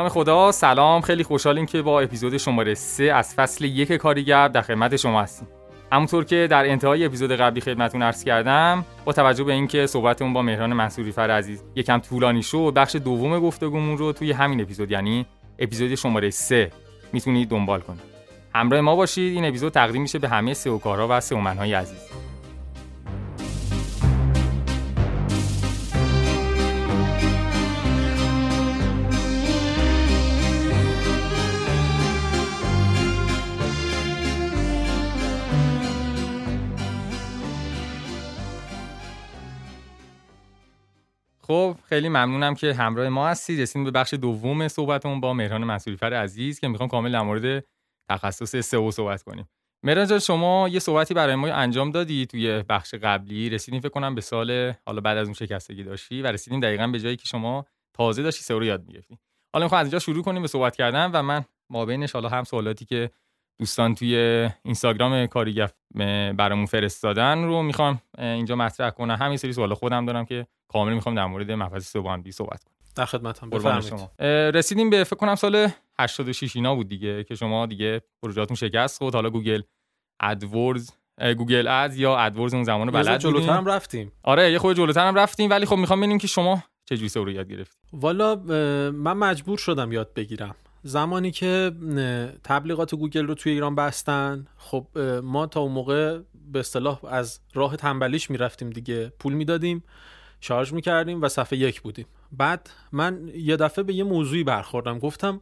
نام خدا. سلام. خیلی خوشحالیم که با اپیزود شماره 3 از فصل یک کاریگر در خدمت شما هستیم. همونطور که در انتهای اپیزود قبلی خدمتون عرض کردم با توجه به اینکه صحبتمون با مهران منصوری فر عزیز یکم طولانی شد بخش دوم گفتگومون رو توی همین اپیزود یعنی اپیزود شماره 3 می‌تونید دنبال کنید. همراه ما باشید. این اپیزود تقدیم میشه به همه سئو کارها و سئو عزیز. خب خیلی ممنونم که همراه ما هستید. رسیدیم به بخش دوم صحبتمون با مهران منصوری فر عزیز که می‌خوام کامل در مورد تخصص سئو صحبت کنیم. مهران جان شما یه صحبتی برای ما انجام دادی توی بخش قبلی. رسیدیم فکر کنم به سال حالا بعد از اون شکستگی داشتی و رسیدیم دقیقا به جایی که شما تازه داشتی سئو رو یاد می‌گرفتی. حالا می‌خوام از اینجا شروع کنیم به صحبت کردن و من ما بینش حالا هم سوالاتی که دوستان توی اینستاگرام کاریگف برامون فرستادن رو می‌خوام اینجا مطرح کنم. همین سری سوال خودم دارم که کامل می‌خوام در مورد مفاصل سوبان صحبت کنم. در خدمتم بفرمایید. رسیدیم به فکر کنم سال 86 اینا بود دیگه که شما دیگه پروژهاتون شکست خود حالا گوگل ادورز گوگل اد یا ادورز اون زمان بلد جلوتر هم رفتیم. آره یه خود جلوتر هم رفتیم ولی خب می‌خوام ببینیم که شما چه جوری رو یاد گرفتید. والا من مجبور شدم یاد بگیرم. زمانی که تبلیغات گوگل رو توی ایران بستن خب ما تا اون موقع به اصطلاح از راه تنبلیش می‌رفتیم دیگه. پول می‌دادیم. شارژ می‌کردیم و صفحه یک بودیم. بعد من یه دفعه به یه موضوعی برخوردم. گفتم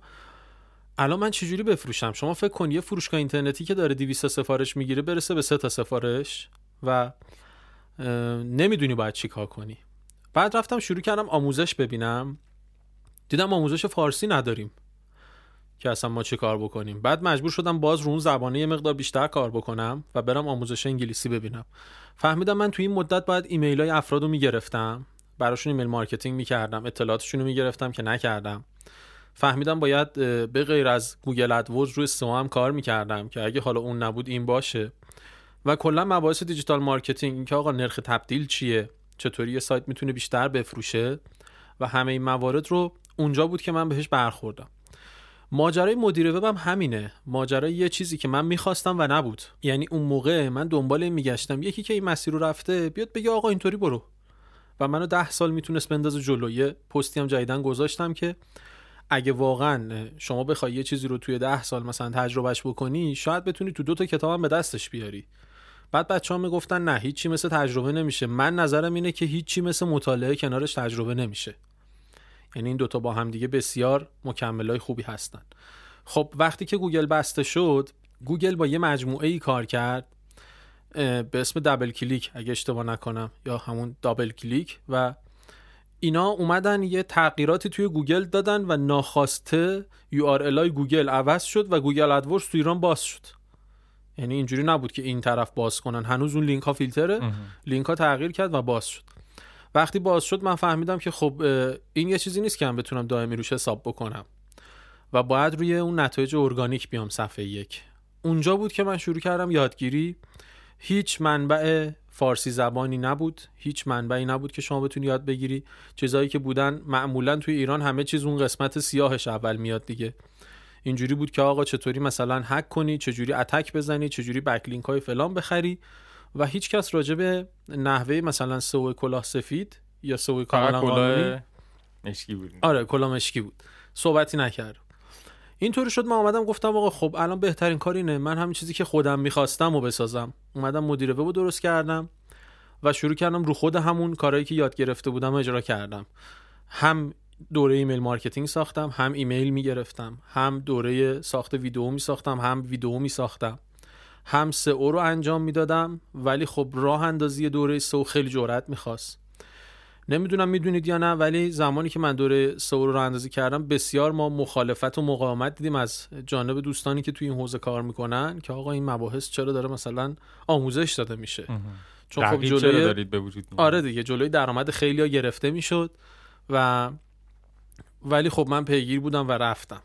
الان من چجوری بفروشم؟ شما فکر کن یه فروشگاه اینترنتی که داره 200 سفارش می‌گیره برسه به سه تا سفارش و نمی‌دونی باید چیکار کنی. بعد رفتم شروع کردم آموزش ببینم. دیدم آموزش فارسی نداریم. که اصلا ما چه کار بکنیم. بعد مجبور شدم باز رو اون زبانه یه مقدار بیشتر کار بکنم و برم آموزش انگلیسی ببینم. فهمیدم من توی این مدت باید ایمیل های افراد رو می‌گرفتم. براشون email marketing می‌کردم اطلاعاتشون رو می‌گرفتم که نکردم. فهمیدم باید به غیر از گوگل AdWords روی SEO هم کار می‌کردم که اگه حالا اون نبود این باشه. و کلا مباحث digital marketing اینکه آقا نرخ تبدیل چیه؟ چطوری یه سایت می‌تونه بیشتر بفروشه؟ و همه این موارد رو اونجا بود که من بهش برخوردم. ماجرای مدیر وبم همینه. ماجرای یه چیزی که من می‌خواستم و نبود. یعنی اون موقع من دنبال این میگشتم. یکی که این مسیر رو رفته بیاد بگه آقا اینطوری برو. و منو ده سال می‌تونست بندازه جلو. یه پستی هم جدیداً گذاشتم که اگه واقعا شما بخوای یه چیزی رو توی ده سال مثلا تجربهش بکنی شاید بتونی تو دو تا کتابم به دستش بیاری. بعد بچه ها می‌گفتن نه هیچی مثل تجربه نمیشه. من نظرم اینه که هیچی مثل مطالعه کنارش تجربه نمیشه. یعنی این دوتا با هم دیگه بسیار یار های خوبی هستن. خب وقتی که گوگل بسته شد گوگل با یه مجموعه ای کار کرد به اسم DoubleClick اگه اشتباه نکنم یا همون DoubleClick و اینا اومدن یه تغییراتی توی گوگل دادن و ناخواسته URL گوگل عوض شد و گوگل AdWords تو ایران باز شد. یعنی اینجوری نبود که این طرف باز کنن. هنوز اون لینک ها فیلتره. لینک ها تغییر کرد و باز شد. وقتی باز شد من فهمیدم که خب این یه چیزی نیست که من بتونم دائمی روش حساب بکنم. و باید روی اون نتایج ارگانیک بیام صفحه یک. اونجا بود که من شروع کردم یادگیری. هیچ منبع فارسی زبانی نبود. هیچ منبعی نبود که شما بتونی یاد بگیری. چیزایی که بودن معمولا توی ایران همه چیز اون قسمت سیاهش اول میاد دیگه. اینجوری بود که آقا چطوری مثلا هک کنی چجوری اتک بزنی چجوری بکلینک های فلان بخری. و هیچ کس راجع به نحوه مثلا سو کلاه سفید یا سو کاملا قانونی مشکی بود. آره کلاه مشکی بود. صحبتی نکرد. اینطوری شد من اومدم گفتم آقا خب الان بهترین کار اینه. من همین چیزی که خودم می‌خواستم و بسازم. اومدم مدیر وب درست کردم و شروع کردم رو خود همون کارهایی که یاد گرفته بودم اجرا کردم. هم دوره email marketing ساختم هم ایمیل می‌گرفتم هم دوره ساخت ویدیو می ساختم هم ویدیو می ساختم هم SEO رو انجام می‌دادم ولی خب راه اندازی دوره SEO خیلی جرأت می‌خواست. نمی‌دونم می‌دونید یا نه ولی زمانی که من دوره سو رو اندازی کردم بسیار ما مخالفت و مقاومت دیدیم از جانب دوستانی که توی این حوزه کار می‌کنن که آقا این مباحث چرا داره مثلا آموزش داده میشه. چون خب جلوی دارید به وجود آره دیگه جلوی درآمد خیلی ها گرفته می‌شد و ولی خب من پیگیر بودم و رفتم.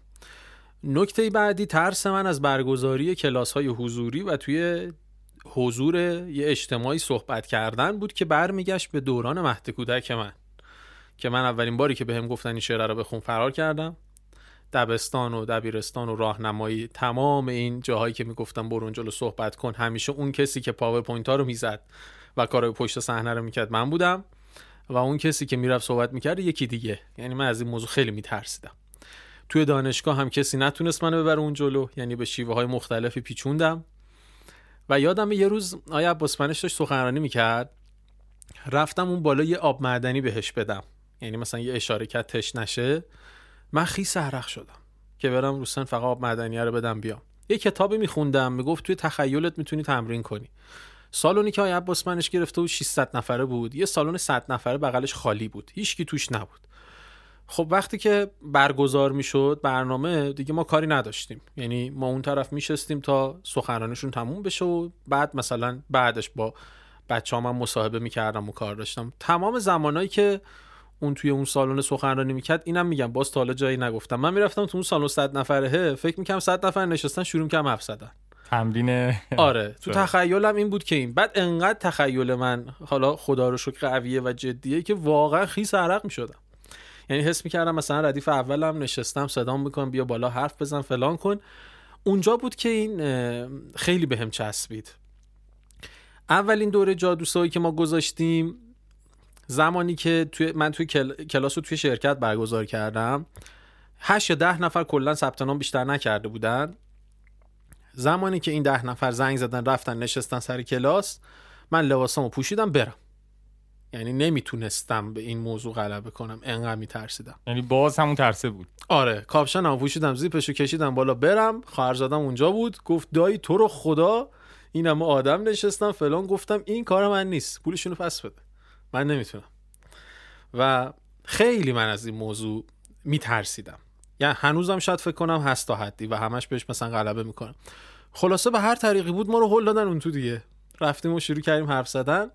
نکته بعدی ترس من از برگزاری کلاس های حضوری و توی حضور یه اجتماعی صحبت کردن بود که برمیگشت به دوران مهد کودک من که من اولین باری که بهم گفتن این شعر رو بخون فرار کردم. دبستان و دبیرستان و راهنمایی تمام این جاهایی که می‌گفتم برو جلو صحبت کن. همیشه اون کسی که PowerPoint ها رو می‌زد و کارهای پشت صحنه رو می‌کرد من بودم و اون کسی که می‌رفت صحبت می‌کرد یکی دیگه. یعنی من از این موضوع خیلی میترسیدم. توی دانشگاه هم کسی نتونست منو ببره اون جلو یعنی به شیوه های مختلفی پیچوندم. و یادم یه روز آیا عباس داشت سخنرانی می‌کرد. رفتم اون بالا یه آب معدنی بهش بدم. یعنی مثلا یه اشاره کرد تش نشه. من خیس عرق شدم که برم روسن فقط آب معدنی رو بدم بیام. یه کتابی میخوندم می‌گفت توی تخیلت می‌تونی تمرین کنی. سالونی که آیا عباس منش گرفته بود 600 نفره بود. یه سالن 100 نفره بغلش خالی بود. هیچکی توش نبود. خب وقتی که برگزار می‌شد برنامه دیگه ما کاری نداشتیم. یعنی ما اون طرف میشستیم تا سخنرانیشون تموم بشه و بعد مثلا بعدش با بچه هم مصاحبه می‌کردم و کار داشتم. تمام زمانایی که اون توی اون سالن سخنرانی می‌کرد اینم میگم باز تا حالا جایی نگفتم. من می‌رفتم تو اون سالن 100 نفره فکر می‌کنم 100 نفر نشستن شروع کردم حرف زدن. تمرین آره تو تخیلم این بود که این. بعد انقدر تخیل من حالا خدا رو شکر قویه و جدیه که واقعا خیس عرق می‌شدم. یعنی حس می‌کردم مثلا ردیف اولم نشستم صدام می‌کنم بیا بالا حرف بزن فلان کن. اونجا بود که این خیلی بهم چسبید. اولین دوره جادوسایی که ما گذاشتیم زمانی که توی من توی کلاس رو توی شرکت برگزار کردم هشت یا ده نفر کلا ثبت نام بیشتر نکرده بودن. زمانی که این ده نفر زنگ زدن رفتن نشستن سر کلاس من لباسامو پوشیدم برم. یعنی نمی‌تونستم به این موضوع غلبه کنم. انقدر میترسیدم. یعنی باز همون ترسه بود. آره کاپشن هم پوشیدم زیپشو کشیدم بالا برم. خواهرزادم اونجا بود. گفت دایی تو رو خدا. این هم آدم نشستم فلان. گفتم این کار من نیست. پولشونو پس بده. من نمی‌تونم. و خیلی من از این موضوع میترسیدم. یعنی هنوزم شاید فکر کنم هست تا حدی و همش بهش مثلا غلبه می‌کنم. خلاصه به هر طریقی بود ما رو هل دادن اون تو دیگه. رفتیم و شروع کردیم حرف زدن.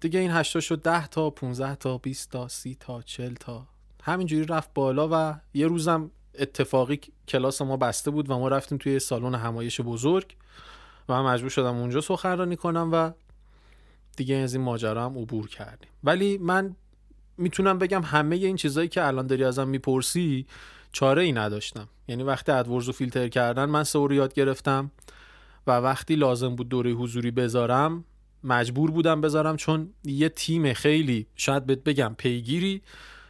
دیگه این هشتا شد 10 تا 15 تا 20 تا 30 تا 40 تا. همینجوری رفت بالا و یه روزم اتفاقی کلاس ما بسته بود و ما رفتیم توی سالن همایش بزرگ و من مجبور شدم اونجا سخنرانی کنم و دیگه از این ماجرا هم عبور کردیم. ولی من می‌تونم بگم همه این چیزایی که الان داری ازم می‌پرسی چاره ای نداشتم. یعنی وقتی ادورز رو فیلتر کردن من سه رو یاد گرفتم و وقتی لازم بود دوره حضوری بذارم مجبور بودم بذارم چون یه تیم خیلی شاید بهت بگم پیگیری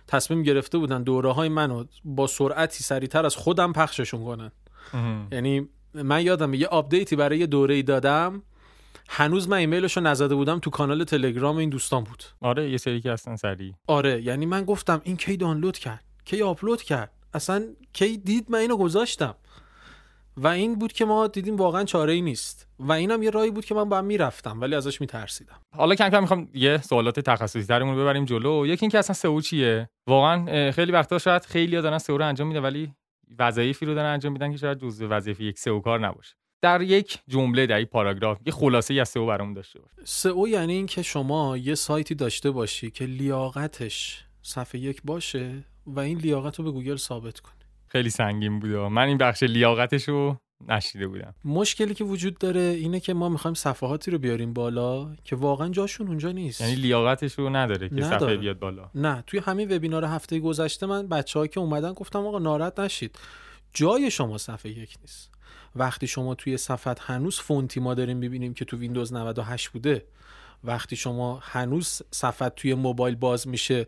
تصمیم گرفته بودن دوره های منو با سرعتی سریعتر از خودم پخششون کنن. یعنی من یادم یه update ی برای یه دوره ای دادم هنوز من ایمیلش رو نزده بودم تو کانال تلگرام این دوستان بود. آره یه سری که هستن سریع. آره یعنی من گفتم این کی دانلود کرد؟ کی آپلود کرد؟ اصلا کی دید من اینو گذاشتم؟ و این بود که ما دیدیم واقعا چاره ای نیست. و اینم یه راهی بود که من با هم می‌رفتم ولی ازش میترسیدم. حالا کم کم می‌خوام یه سوالات تخصصی ترمون ببریم جلو. یکی اینکه اصلا سئو چیه؟ واقعا خیلی وقتا شاید خیلی دارن سئو رو انجام میده ولی وظایفی رو دارن انجام میدن که شاید جزء وظیفه یک سئو کار نباشه. در یک جمله در یک پاراگراف یه خلاصه از سئو برامون داشته باشه سئو یعنی اینکه شما یه سایتی داشته باشی که لیاقتش صفحه یک باشه و این لیاقت رو به گوگل ثابت کنی. خیلی سنگین بوده. من این بخش لیاقتش رو نشیده بودم. مشکلی که وجود داره اینه که ما می‌خوایم صفحاتی رو بیاریم بالا که واقعا جاشون اونجا نیست. یعنی لیاقتش رو نداره که نداره. صفحه بیاد بالا. نه توی همین وبینار هفته گذشته من بچه‌ها که اومدن گفتم آقا ناراحت نشید. جای شما صفحه یک نیست. وقتی شما توی صفحه هنوز فونتی ما داریم ببینیم که تو ویندوز 98 بوده وقتی شما هنوز صفحه توی موبایل باز میشه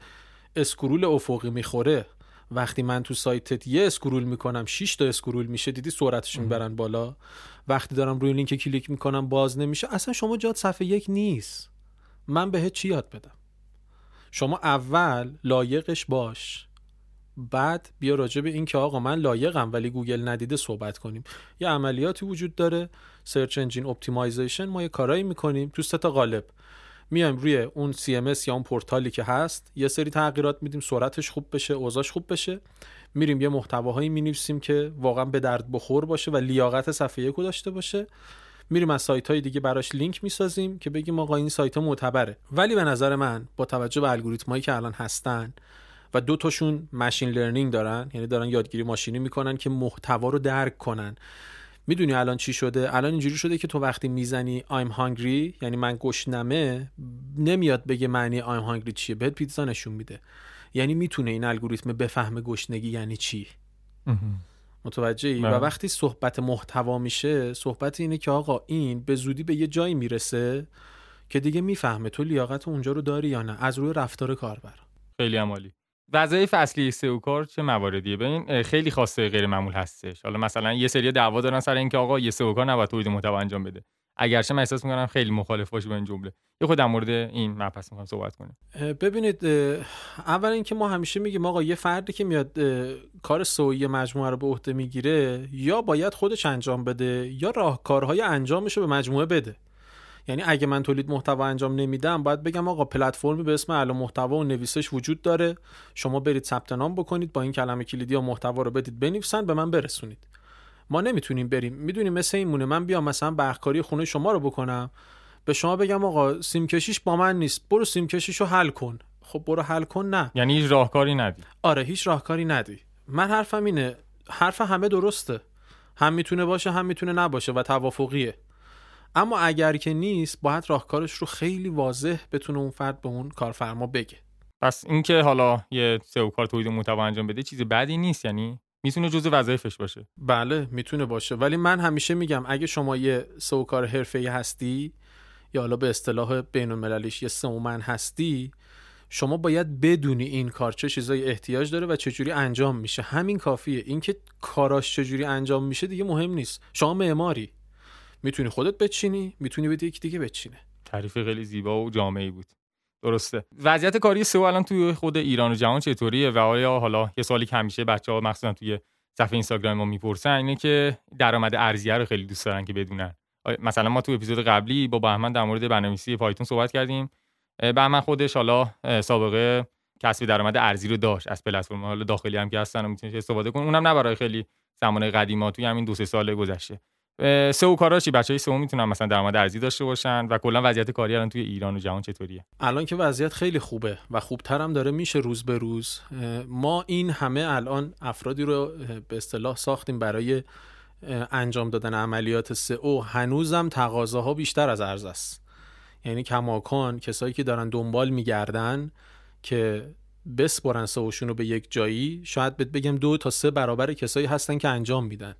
scroll افقی می‌خوره وقتی من تو سایتت یه scroll می‌کنم 6 تا scroll میشه دیدی سرعتش می‌برن بالا؟ وقتی دارم روی لینک کلیک می‌کنم باز نمیشه. اصلا شما جات صفحه یک نیست. من بهت چی یاد بدم؟ شما اول لایقش باش. بعد بیا راجع به این که آقا من لایقم ولی گوگل ندیده صحبت کنیم. یه عملیاتی وجود داره. search engine optimization ما یه کارایی می‌کنیم. تو سه تا قالب. میایم روی اون CMS یا اون پورتالی که هست یه سری تغییرات میدیم سرعتش خوب بشه اوضاعش خوب بشه. میریم یه محتواهایی می‌نویسیم که واقعا به درد بخور باشه و لیاقت صفحه یکو داشته باشه. میریم از سایت های دیگه براش لینک می‌سازیم که بگیم آقا این سایت ها معتبره. ولی به نظر من با توجه به الگوریتمایی که الان هستن و دو تاشون ماشین لرنینگ دارن یعنی دارن یادگیری ماشینی می‌کنن که محتوا رو درک کنن. می‌دونی الان چی شده؟ الان اینجوری شده که تو وقتی می‌زنی I'm hungry یعنی من گشنمه نمیاد بگه معنی I'm hungry چیه. بهت پیتزا نشون میده. یعنی می‌تونه این الگوریتم بفهمه گشنگی یعنی چی. متوجهی؟ و بله. وقتی صحبت محتوا میشه صحبت اینه که آقا این به زودی به یه جایی می‌رسه که دیگه می‌فهمه تو لیاقت اونجا رو داری یا نه. از روی رفتار کاربر. خیلی عمالی. وظایف اصلی سئو کار چه مواردیه؟ ببین خیلی خواسته غیر معمول هستش. حالا مثلا یه سری دعوا دارن سر اینکه آقا یه سئو کار نباید تولید محتوا انجام بده. اگرچه من احساس می‌کنم خیلی مخالف باشه با این جمله. یه خود در مورد این مبحث می‌خوام صحبت کنیم ببینید اول اینکه ما همیشه میگیم آقا یه فردی که میاد کار سویی مجموعه رو به عهده می‌گیره یا باید خودش انجام بده یا راهکارهای انجامش رو به مجموعه بده. یعنی اگه من تولید محتوا انجام نمیدم باید بگم آقا پلتفرمی به اسم اعلی محتوا و نویسش وجود داره. شما برید ثبت نام بکنید با این کلمه کلیدی یا محتوا رو بدید بنویسن به من برسونید. ما نمی‌تونیم بریم. می‌دونیم مثل این مونه من بیام مثلا برقکاری خونه شما رو بکنم. به شما بگم آقا سیم کشیش با من نیست. برو سیم کشیش رو حل کن. خب برو حل کن نه. یعنی هیچ راهکاری ندی. آره هیچ راهکاری ندی. من حرفم اینه. حرف همه درسته. هم می‌تونه باشه هم می‌تونه نباشه و توافقیه. اما اگر که نیست باید راهکارش رو خیلی واضح بتونه اون فرد به اون کارفرما بگه. پس اینکه حالا یه سئو کار تولید محتوا انجام بده چیز بدی نیست یعنی می‌تونه جزء وظایفش باشه. بله می‌تونه باشه. ولی من همیشه میگم اگه شما یه سوکار حرفه‌ای هستی یا حالا به اصطلاح بین المللیش یه سومن هستی شما باید بدونی این کار چه چیزایی احتیاج داره و چجوری انجام میشه. همین کافیه. اینکه کاراش چجوری انجام میشه دیگه مهم نیست. شما معماری. می‌تونی خودت بچینی می‌تونی بدی یکی دیگه بچینه تعریف خیلی زیبا و جامعی بود. درسته. وضعیت کاری سئو الان توی خود ایران و جهان چطوریه؟ و آیا حالا یه سوالی که همیشه بچه‌ها مخصوصا توی صفحه اینستاگرام ما می‌پرسن اینه که درآمد ارزیه رو خیلی دوست دارن که بدونن. مثلا ما تو اپیزود قبلی با بهمن در مورد برنامه‌نویسی پایتون صحبت کردیم. بهمن خودش حالا سابقه کسب درآمد ارزی رو داشت. از پلتفرم داخلی هم که هستن و می‌تونید استفاده کنید اونم نه برای خیلی زمان قدیما توی همین دو سه سال گذشته. اه، سئو کارا چی؟ بچهای سئو می‌تونن مثلا درآمد ارزی داشته باشن و کلا وضعیت کاری الان توی ایران و جهان چطوریه؟ الان که وضعیت خیلی خوبه و خوبتر هم داره میشه روز به روز. ما این همه الان افرادی رو به اصطلاح ساختیم برای انجام دادن عملیات سئو هنوزم تقاضاها بیشتر از عرضه است. یعنی کماکان کسایی که دارن دنبال میگردن که بسپرن سئوشون رو به یک جایی شاید بگم دو تا سه برابر کسایی هستن که انجام میدن.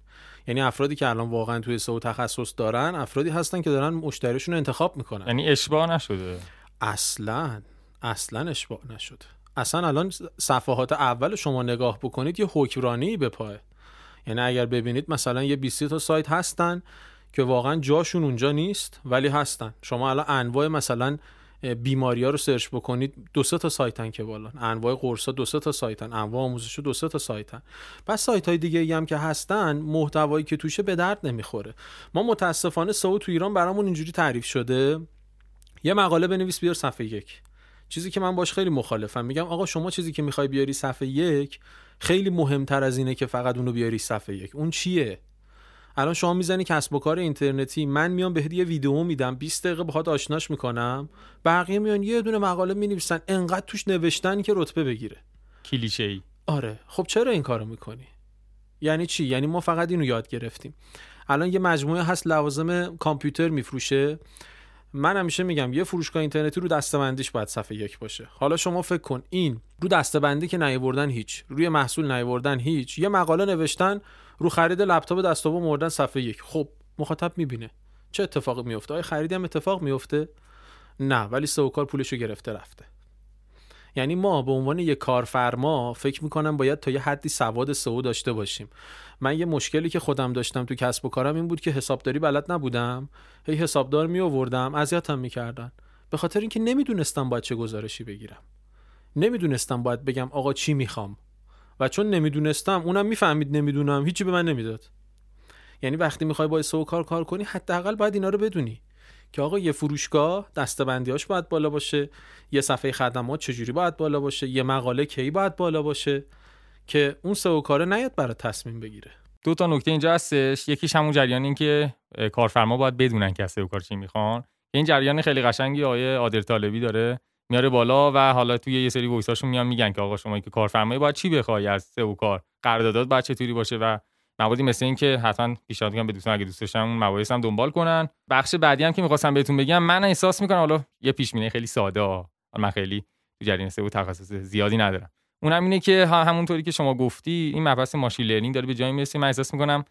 یعنی افرادی که الان واقعا توی سئو تخصص دارن افرادی هستن که دارن مشتریشون رو انتخاب می‌کنن. یعنی اشباه نشده. اصلا اصلا اشباع نشده. اصلا الان صفحات اول شما نگاه بکنید یه حکمرانی به پاه یعنی اگر ببینید مثلا یه 20 تا سایت هستن که واقعا جاشون اونجا نیست ولی هستن. شما الان انواع مثلا بیماری ها رو سرچ بکنید دو سه تا سایتن که بالا. انواع قرص دو سه تا سایتن انواع آموزش دو سه تا سایتن پس سایت های دیگه هم که هستن محتوایی که توشه به درد نمی‌خوره. ما متاسفانه سئو تو ایران برامون اینجوری تعریف شده. یه مقاله بنویس بیار صفحه یک. چیزی که من باش خیلی مخالفم. میگم آقا شما چیزی که می‌خوای بیاری صفحه یک خیلی مهمتر از اینه که فقط اونو بیاری صفحه یک. اون چیه؟ الان شما می‌زنی کسب و کار اینترنتی من میام بهت یه ویدیو میدم 20 دقیقه باهات آشناش می‌کنم بقیه میان یه دونه مقاله می‌نویسن انقدر توش نوشتن که رتبه بگیره. کلیشه ای آره. خب چرا این کارو می‌کنی؟ یعنی چی؟ یعنی ما فقط اینو یاد گرفتیم. الان یه مجموعه هست لوازم کامپیوتر میفروشه. من همیشه میگم یه فروشگاه اینترنتی رو دستبندیش باید صفحه یک باشه. حالا شما فکر کن این رو دستبندی که نیاوردن هیچ روی محصول نیاوردن هیچ یه مقاله نوشتن رو خرید لپتاپ دستاوا مردن صفحه یک. خب مخاطب می‌بینه. چه اتفاقی میفته آیا خریدی هم اتفاق میفته نه ولی سوکار پولشو گرفته رفته. یعنی ما به عنوان یک کارفرما فکر می‌کنم باید تا یه حدی سواد سئو داشته باشیم. من یه مشکلی که خودم داشتم تو کسب و کارم این بود که حسابداری بلد نبودم. هی حسابدار می آوردم اذیتم می‌کردن. به خاطر اینکه نمی‌دونستم باید چه گزارشی بگیرم. نمی‌دونستم باید بگم آقا چی می‌خوام. و چون نمی‌دونستم اونم می‌فهمید نمی‌دونم. هیچی به من نمی‌داد. یعنی وقتی می‌خوای با سئو کار کار کنی حداقل باید اینا رو بدونی که آقا یه فروشگاه دستبندیاش باید بالا باشه یه صفحه خدمات چجوری باید بالا باشه یه مقاله کی باید بالا باشه که اون سئو کاره نیاد برای تصمیم بگیره. دو تا نکته اینجا هستش. یکیش همون جریان این که کارفرما باید بدونن که از کار چی می‌خوان. این جریان خیلی قشنگی آیه عادل طالبی داره. میاره بالا و حالا توی یه سری وایساشون میان میگن که آقا شما که کارفرمایی باید چی بخوای از سئو کار؟ قراردادات باید چطوری باشه و مواردی مثل این که حتما پیشنهاد می‌کنم به دوستان اگه دوست داشتن هم دنبال کنن. بخش بعدی هم که می‌خواستم بهتون بگم من احساس می‌کنم حالا یه پیش بینی خیلی ساده ها. من خیلی تو جریان سئو تخصص زیادی ندارم. اونم اینه که همونطوری که شما گفتی این مبحث machine learning داره به جایی می‌رسه. من احساس می‌کنم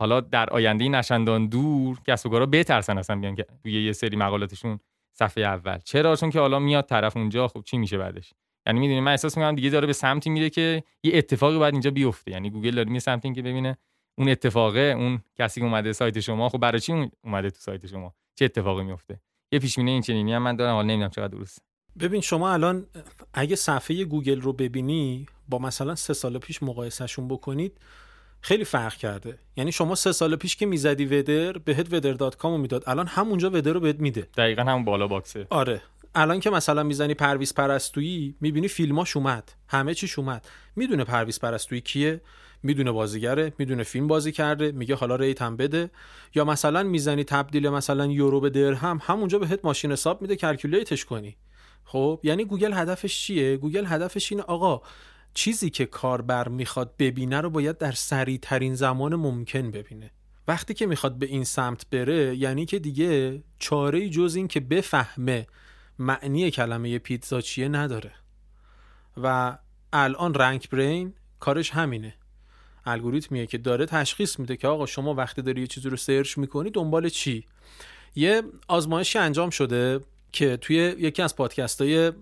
حالا در آینده نه‌چندان دور کسب و کارا بترسن اصلا بیان که توی یه سری مقالاتشون صفحه اول. چرا؟ چون که حالا میاد طرف اونجا خب چی میشه بعدش؟ یعنی می‌دونی من احساس می‌کنم دیگه داره به سمتی میره که یه اتفاقی باید اینجا بیفته. یعنی گوگل داره میره سمتی که ببینه اون اتفاقه اون کسی که اومده سایت شما. خب برای چی اومده تو سایت شما؟ چه اتفاقی میفته یه پیش این چنینی هم من دارم حالا نمی‌دونم چقدر درست ببین شما الان اگه صفحه گوگل رو ببینی با مثلا سه سال پیش مقایسهشون بکنید خیلی فرق کرده. یعنی شما سه سال پیش که می‌زدی weather بهت weather dot com می‌داد. الان همونجا weather رو بهت میده. دقیقا همون بالا باکسه. آره. الان که مثلا می‌زنی پرویز پرستویی می‌بینی فیلماش اومد. همه چیش اومد. می‌دونه پرویز پرستویی کیه می‌دونه بازیگره می‌دونه فیلم بازی کرده میگه حالا rate هم بده. یا مثلا می‌زنی تبدیل مثلا یورو به درهم همونجا بهت ماشین حساب میده calculate ش کنی. خب یعنی گوگل هدفش چیه؟ گوگل هدفش اینه آقا چیزی که کاربر می‌خواد ببینه رو باید در سریع ترین زمان ممکن ببینه. وقتی که می‌خواد به این سمت بره یعنی که دیگه چاره جز این که بفهمه معنی کلمه پیتزا چیه نداره. و الان RankBrain کارش همینه. الگوریتمیه که داره تشخیص میده که آقا شما وقتی داری یه چیزی رو search می‌کنی دنبال چیی؟ یه آزمایشی انجام شده که توی یکی از پادکست های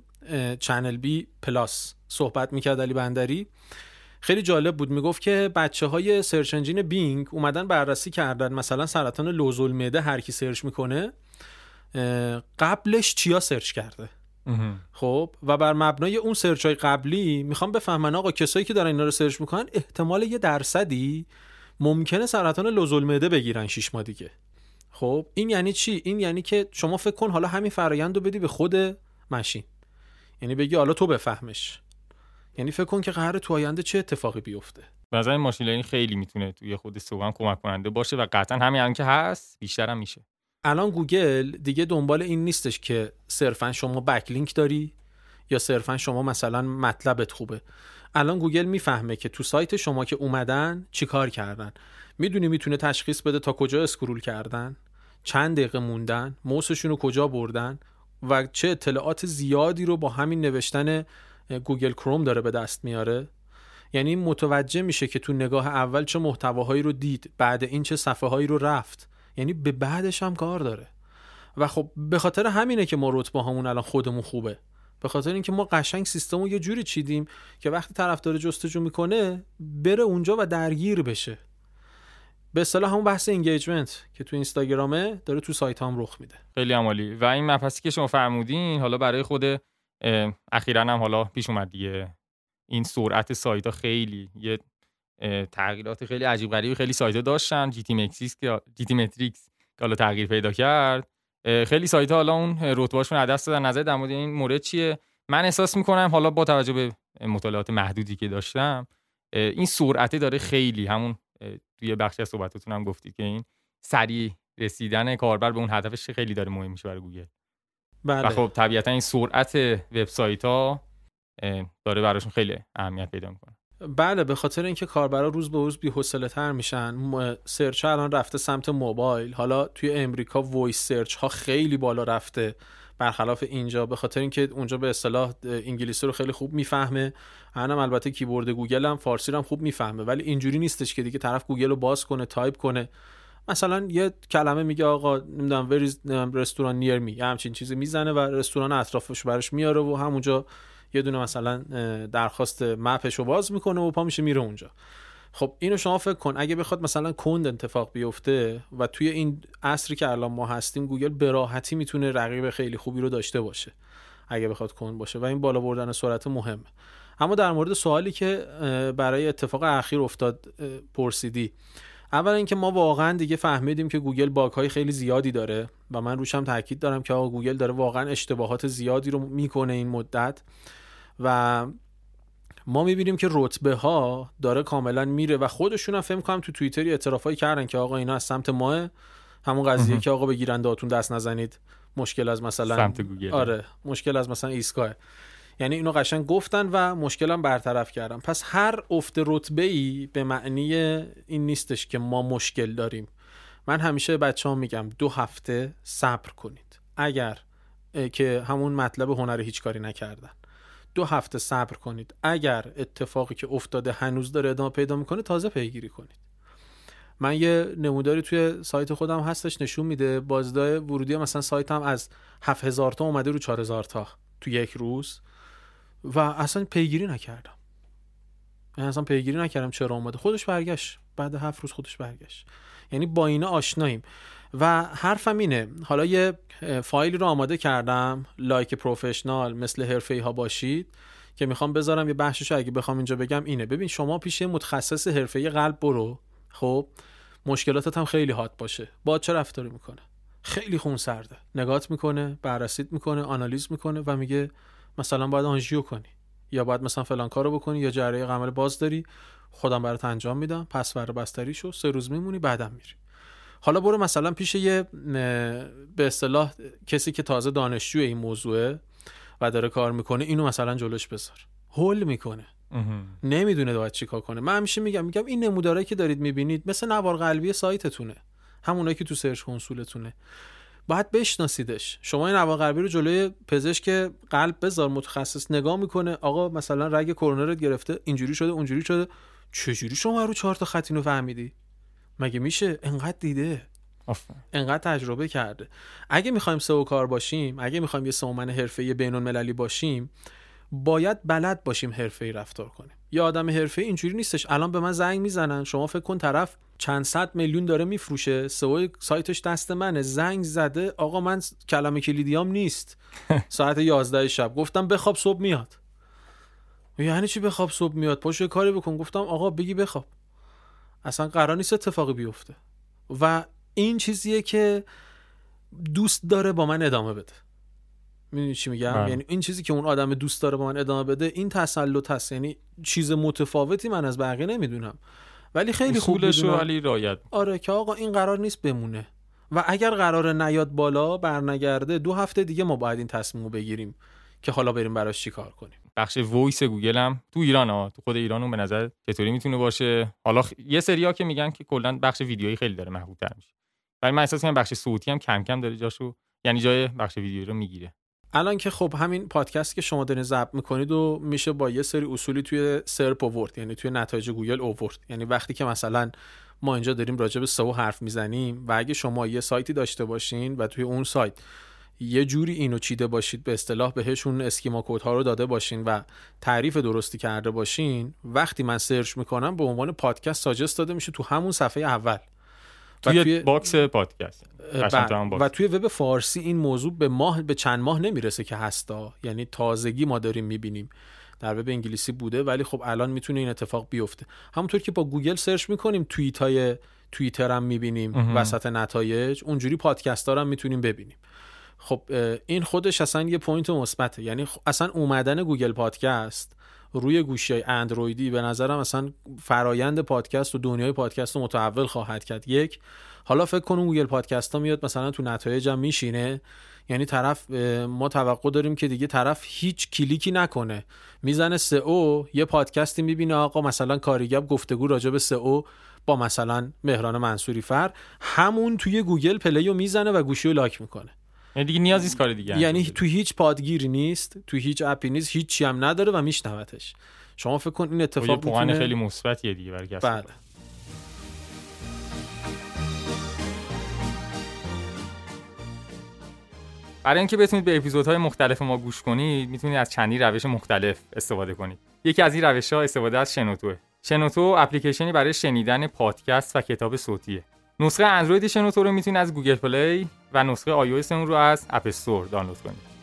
چنل بی پلاس صحبت می‌کرد علی بندری. خیلی جالب بود می‌گفت که بچه های search engine Bing اومدن بررسی کردن. مثلا سرطان لوزالمعده هر کی search می‌کنه قبلش چیا search کرده؟ خب و بر مبنای اون search های قبلی می‌خوان بفهمن آقا کسایی که دارن اینا رو search می‌کنن احتمال یه درصدی ممکنه سرطان لوزالمعده بگیرن شش ماه دیگه. خب این یعنی چی؟ این یعنی که شما فکر کن حالا همین فرایند رو بدی به خود ماشین. یعنی بگی حالا تو بفهمش. یعنی فکر کن که قراره تو آینده چه اتفاقی بیفته. این machine learning خیلی می‌تونه توی خود سوگان کمک کننده باشه و قطعا همین الان که هست بیشتر هم میشه. الان گوگل دیگه دنبال این نیستش که صرفا شما backlink داری یا صرفا شما مثلا مطلبت خوبه. الان گوگل می‌فهمه که تو سایت شما که اومدن چیکار کردن. می‌دونی می‌تونه تشخیص بده تا کجا scroll کردن چند دقیقه موندن موسشون رو کجا بردن و چه اطلاعات زیادی رو با همین داشتن گوگل کروم داره به دست میاره. یعنی متوجه میشه که تو نگاه اول چه محتواهایی رو دید بعد این چه صفحه هایی رو رفت. یعنی به بعدش هم کار داره. و خب به خاطر همینه که ما رتبه همون الان خودمون خوبه. به خاطر اینکه ما قشنگ سیستم رو یه جوری چیدیم که وقتی طرف داره جستجو می‌کنه بره اونجا و درگیر بشه. به اصطلاح همون بحث انگیجمنت که تو اینستاگرامه داره تو سایت هم رخ میده. خیلی عمالی. و این مبحثی که شما فرمودین حالا برای خود اخیرا هم حالا پیش اومد دیگه. این سرعت سایت ها خیلی یه تغییرات خیلی عجیب غریبی خیلی سایت ها داشتن. GTmetrix که حالا تغییر پیدا کرد. خیلی سایت ها حالا اون رتبهشون از دست دادن. نظر در مورد این مورد چیه؟ من احساس می‌کنم حالا با توجه به مطالعات محدودی که داشتم این سرعت داره خیلی همون توی بخشی از صحبتاتون هم گفتید که این سریع رسیدن کاربر به اون هدفش خیلی داره مهم میشه برای گوگل. بله. و خب طبیعتا این سرعت وبسایت ها داره براشون خیلی اهمیت پیدا می‌کنه. بله به خاطر اینکه کاربرا روز به روز بی‌حوصله تر میشن search الان رفته سمت موبایل. حالا توی امریکا voice search ها خیلی بالا رفته. برخلاف اینجا به خاطر اینکه اونجا به اصطلاح انگلیسی رو خیلی خوب می‌فهمه. هم البته کیبورد گوگل هم فارسی رو هم خوب می‌فهمه. ولی اینجوری نیستش که دیگه طرف گوگل رو باز کنه تایپ کنه. مثلا یه کلمه میگه آقا نمی‌دونم where is restaurant near me همچین چیزی می‌زنه و رستوران اطرافش براش میاره و همونجا یه دونه مثلا درخواست map ش رو باز می‌کنه و پا میشه میره اونجا. خب اینو شما فکر کن اگه بخواد مثلا کند اتفاق بیفته و توی این عصری که الان ما هستیم گوگل به راحتی می‌تونه رقیب خیلی خوبی رو داشته باشه اگه بخواد کند باشه و این بالا بردن سرعت مهمه. اما در مورد سوالی که برای اتفاق اخیر افتاد پرسیدی اول اینکه ما واقعا دیگه فهمیدیم که گوگل bug های خیلی زیادی داره و من روشم تاکید دارم که آقا گوگل داره واقعا اشتباهات زیادی رو می‌کنه این مدت و ما می‌بینیم که رتبه ها داره کاملا میره و خودشون هم فهم کنم تو توییتری اعترافایی کردن که آقا اینا از سمت ماه همون قضیه که آقا بگیرن داتون دست نزنید مشکل از مثلا سمت گوگل. آره مشکل از مثلا ایسکاه یعنی اینو قشنگ گفتن و مشکلم برطرف کردم. پس هر افت رتبه ای به معنی این نیستش که ما مشکل داریم. من همیشه بچه ها میگم دو هفته صبر کنید. اگر که همون مطلب هنر هیچ کاری نکردن. دو هفته صبر کنید. اگر اتفاقی که افتاده هنوز داره ادامه پیدا می‌کنه تازه پیگیری کنید. من یه نموداری توی سایت خودم هستش نشون میده بازده ورودی مثلا سایتم از 7000 تا اومده رو 4000 تا تو یک روز. و اصلا پیگیری نکردم. من اصلا پیگیری نکردم چرا اومده. خودش برگشت. بعد هفت روز خودش برگشت. یعنی با اینا آشناییم. و حرفم اینه. حالا یه فایلی رو آماده کردم. لایک پروفشنال مثل حرفه ها باشید که می‌خوام بذارم یه بخشش اگه بخوام اینجا بگم اینه. ببین شما پیش متخصص حرفه قلب برو. خب مشکلاتت هم خیلی حاد باشه. با چه رفتاری می‌کنه؟ خیلی خون سرده نگات می‌کنه بررسیت می‌کنه آنالیز می‌کنه و میگه مثلا باید آنژیو کنی یا باید مثلا فلان کارو بکنی یا جراحی قمر باز داری خودم برات انجام میدم پس بر بستری شو سه روز میمونی بعدم میری. حالا برو مثلا پیش یه به اصطلاح کسی که تازه دانشجو این موضوعه و داره کار می‌کنه اینو مثلا جلوش بذار. هول می‌کنه. نمی‌دونه باید چیکار کنه. من همیشه میگم میگم این نمودارایی که دارید می‌بینید مثل نوار قلبی سایتتونه. همونایی که تو سرچ کنسولتونه. باید بشناسیدش. شما این نوار قلبی رو جلوی پزشک قلب بذار متخصص نگاه می‌کنه. آقا مثلا رگ کرونرت گرفته اینجوری شده اونجوری شده. چجوری شما رو چهار تا خط اینو فهمیدی؟ مگه میشه؟ انقدر دیده. انقدر تجربه کرده. اگه می‌خوایم سئو کار باشیم اگه می‌خوایم یه سومن حرفه‌ای بین‌المللی باشیم باید بلد باشیم حرفه‌ای رفتار کنیم. یه آدم حرفه اینجوری نیستش. الان به من زنگ می‌زنن. شما فکر کن طرف چند صد میلیون داره میفروشه. سئو سایتش دست منه. زنگ زده. آقا من کلمه کلیدیام نیست. ساعت 11 شب. گفتم بخواب صبح میاد. یعنی چی بخواب صبح میاد؟ پاشو کاری بکن. گفتم آقا بگی بخواب اصلا قرار نیست اتفاقی بیفته. و این چیزیه که دوست داره با من ادامه بده. می‌دونی چی میگم؟ بله. یعنی این چیزی که اون آدم دوست داره با من ادامه بده این تسلط هست. یعنی چیز متفاوتی من از بقیه نمی‌دونم. ولی خیلی خوب ولی رایت آره که آقا این قرار نیست بمونه. و اگر قرار نیاد بالا برنگرده دو هفته دیگه ما باید این تصمیم رو بگیریم که حالا بریم براش چی کار کنیم. بخش voice گوگل هم تو ایران ها تو خود ایران به نظر چطوری می‌تونه باشه؟ حالا خ... یه سریا که میگن که کلا بخش ویدیویی خیلی داره محدودتر میشه. ولی من احساس کنم بخش صوتی هم کم کم داره جاشو یعنی جای بخش ویدیویی رو می‌گیره. الان که خب همین پادکست که شما دارین ضبط می‌کنید و میشه با یه سری اصولی توی SERP اوورد یعنی توی نتایج گوگل اوورد یعنی وقتی که مثلا ما اینجا داریم راجع به سئو حرف می‌زنیم و اگه شما یه سایتی داشته باشین و توی اون سایت یه جوری اینو چیده باشید به اصطلاح بهشون schema ها رو داده باشین و تعریف درستی کرده باشین وقتی من search می‌کنم به عنوان پادکست suggest داده میشه تو همون صفحه اول. توی, توی box پادکست. و توی وب فارسی این موضوع به ماه به چند ماه نمی‌رسه که هستا. یعنی تازگی ما داریم می‌بینیم. در وب انگلیسی بوده ولی خب الان می‌تونه این اتفاق بیفته. همونطور که با گوگل search می‌کنیم توییت های توییتر هم می‌بینیم وسط نتایج. اونجوری پادکست هم می‌تونیم ببینیم. خب این خودش اصلا یه point مثبته. یعنی اصلا اومدن گوگل پادکست روی گوشی های اندرویدی به نظرم اصلا فرایند پادکست و دنیای پادکست رو متحول خواهد کرد. یک حالا فکر کنم گوگل پادکست ها میاد مثلا تو نتایج هم میشینه. یعنی طرف ما توقع داریم که دیگه طرف هیچ کلیکی نکنه. می‌زنه او یه پادکستی می‌بینه آقا مثلا کاریگب گفتگو راجع به او با مثلا مهران منصوری فر همون توی گوگل play و می‌زنه و گوشی رو lock می‌کنه. یعنی دیگه نیازی کار دیگه یعنی تو هیچ پادگیری نیست تو هیچ app ی نیست هیچی هم نداره و میشنوتش. شما فکر کن این اتفاق می‌تونه خیلی مثبتیه دیگه برای بله. برای اینکه بتونید به اپیزودهای مختلف ما گوش کنید می‌تونید از چندین روش مختلف استفاده کنید. یکی از این روش ها استفاده از شنوتوه. شنوتو اپلیکیشنی برای شنیدن پادکست و کتاب صوتیه. نسخه اندروید شنوتو رو می‌تونید از گوگل پلی و نسخه آی اون رو از App Store دانلود کنید.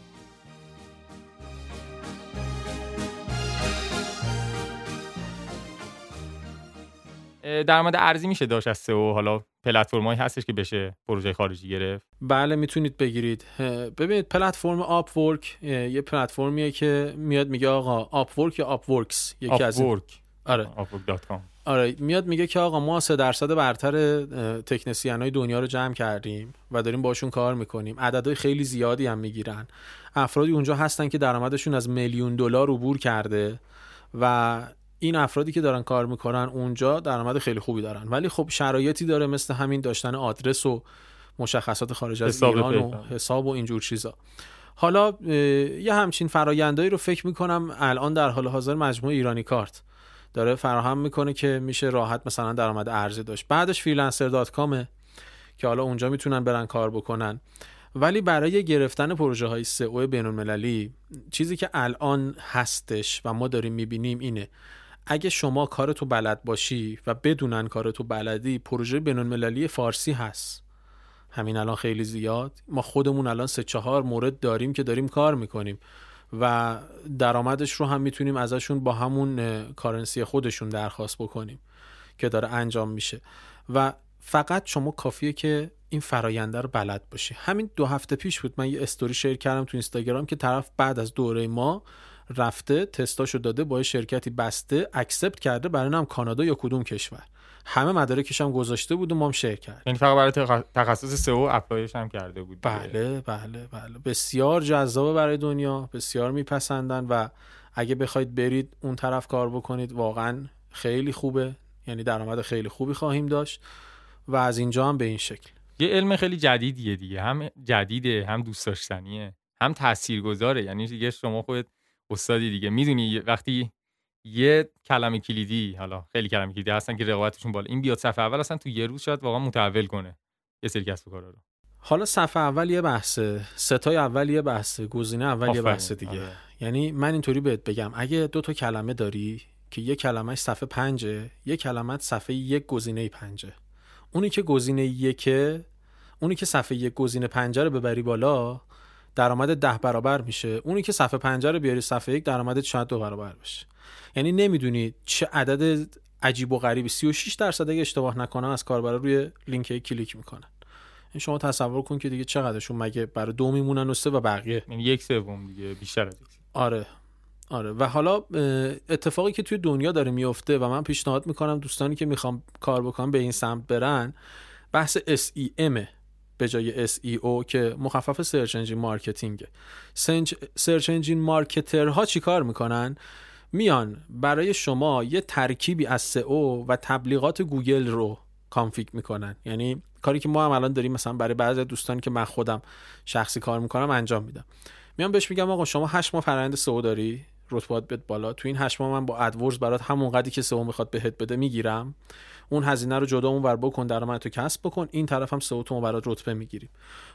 درآمد ارزی میشه داشت از سئو. حالا پلتفرمایی هستش که بشه پروژه خارجی گرفت. بله می‌تونید بگیرید. ببینید پلتفرم Upwork یه پلتفرمیه که میاد میگه آقا Upwork یا Upworks یکی از آره. آره میاد میگه که آقا ما سه درصد برتر تکنسین های دنیا رو جمع کردیم و داریم باشون کار می‌کنیم. عددهای خیلی زیادی هم می‌گیرن. افرادی اونجا هستن که درآمدشون از میلیون دلار عبور کرده و این افرادی که دارن کار می‌کنن اونجا درآمد خیلی خوبی دارن. ولی خب شرایطی داره مثل همین داشتن آدرس و مشخصات خارج از ایران و حساب و اینجور چیزا. حالا یه همچین فرایندهایی رو فکر می‌کنم الان در حال حاضر مجموعه ایرانی کارت. داره فراهم می‌کنه که میشه راحت مثلا درآمد ارزی داشت. بعدش Freelancer dot com ه که حالا اونجا می‌تونن برن کار بکنن. ولی برای گرفتن پروژه های سئو بین المللی چیزی که الان هستش و ما داریم می‌بینیم اینه اگه شما کارتو بلد باشی و بدونن کارتو بلدی پروژه بین المللی فارسی هست. همین الان خیلی زیاد. ما خودمون الان سه چهار مورد داریم که داریم کار می‌کنیم. و درآمدش رو هم می‌تونیم ازشون با همون currency خودشون درخواست بکنیم که داره انجام میشه. و فقط شما کافیه که این فراینده رو بلد باشی. همین دو هفته پیش بود. من یه story share کردم تو اینستاگرام که طرف بعد از دوره ما رفته تستاشو داده با شرکتی بسته accept کرده برای هم کانادا یا کدوم کشور. همه مدارکش هم گذاشته بود و ما هم شیر کرد یعنی فقط برای تخصص سئو اپلایش هم کرده بود بله بله بله. بسیار جذابه برای دنیا بسیار میپسندن و اگه بخواید برید اون طرف کار بکنید واقعا خیلی خوبه. یعنی درآمد خیلی خوبی خواهیم داشت و از اینجا هم به این شکل. یه علم خیلی جدیدیه دیگه. هم جدیده هم دوست داشتنیه هم تاثیرگذاره. یعنی دیگه شما خودت استادی دیگه. می‌دونی وقتی یه کلمه کلیدی حالا خیلی کلمه کلیدی هستن که رقابتشون بالا. این بیاد صفحه اول اصلا تو یه روز شاید واقعا متحول کنه. یه سری کسب کارا رو. حالا صفحه اول یه بحثه ستای اول یه بحثه گزینه اول یه بحث دیگه. آره. یعنی من اینطوری بهت بگم اگه دو تا کلمه داری که یه کلمه صفحه پنجه یه کلمه صفحه یک گزینه پنجه. اونی که گزینه یکه اونی که صفحه یک گزینه پنجه رو ببری بالا درآمد ده برابر میشه. اونی که صفحه پنجه رو بیاری صفحه یک درآمد شاید دو برابر بشه. یعنی نمی‌دونی چه عدد عجیب و غریبی 36 درصد اگه اشتباه نکنم از کاربرا روی لینک کلیک می‌کنن. این یعنی شما تصور کن که دیگه چقدرشون مگه برای دو میمونن و سه و بقیه؟ یعنی یک سوم دیگه بیشتر از آره. آره. و حالا اتفاقی که توی دنیا داره میفته و من پیشنهاد می‌کنم دوستانی که می‌خوام کار بکنم به این سمت برن بحث SEM به جای SEO که مخفف search engine marketing search engine marketer ها چیکار می‌کنن؟ میان برای شما یه ترکیبی از سئو و تبلیغات گوگل رو config می‌کنن. یعنی کاری که ما هم الان داریم مثلا برای بعضی دوستانی که من خودم شخصی کار می‌کنم انجام میدم. میان بهش میگم آقا شما 8 ماه فرآیند سئو داری؟ رتبه‌ات بیاد بالا. تو این 8 ماه من با AdWords برات همون قدری که سئو می‌خواد بهت بده می‌گیرم. اون هزینه رو جدا اون ور بکن درآمد تو کسب بکن. این طرف هم سئو تو برات رتبه می‌گیریم.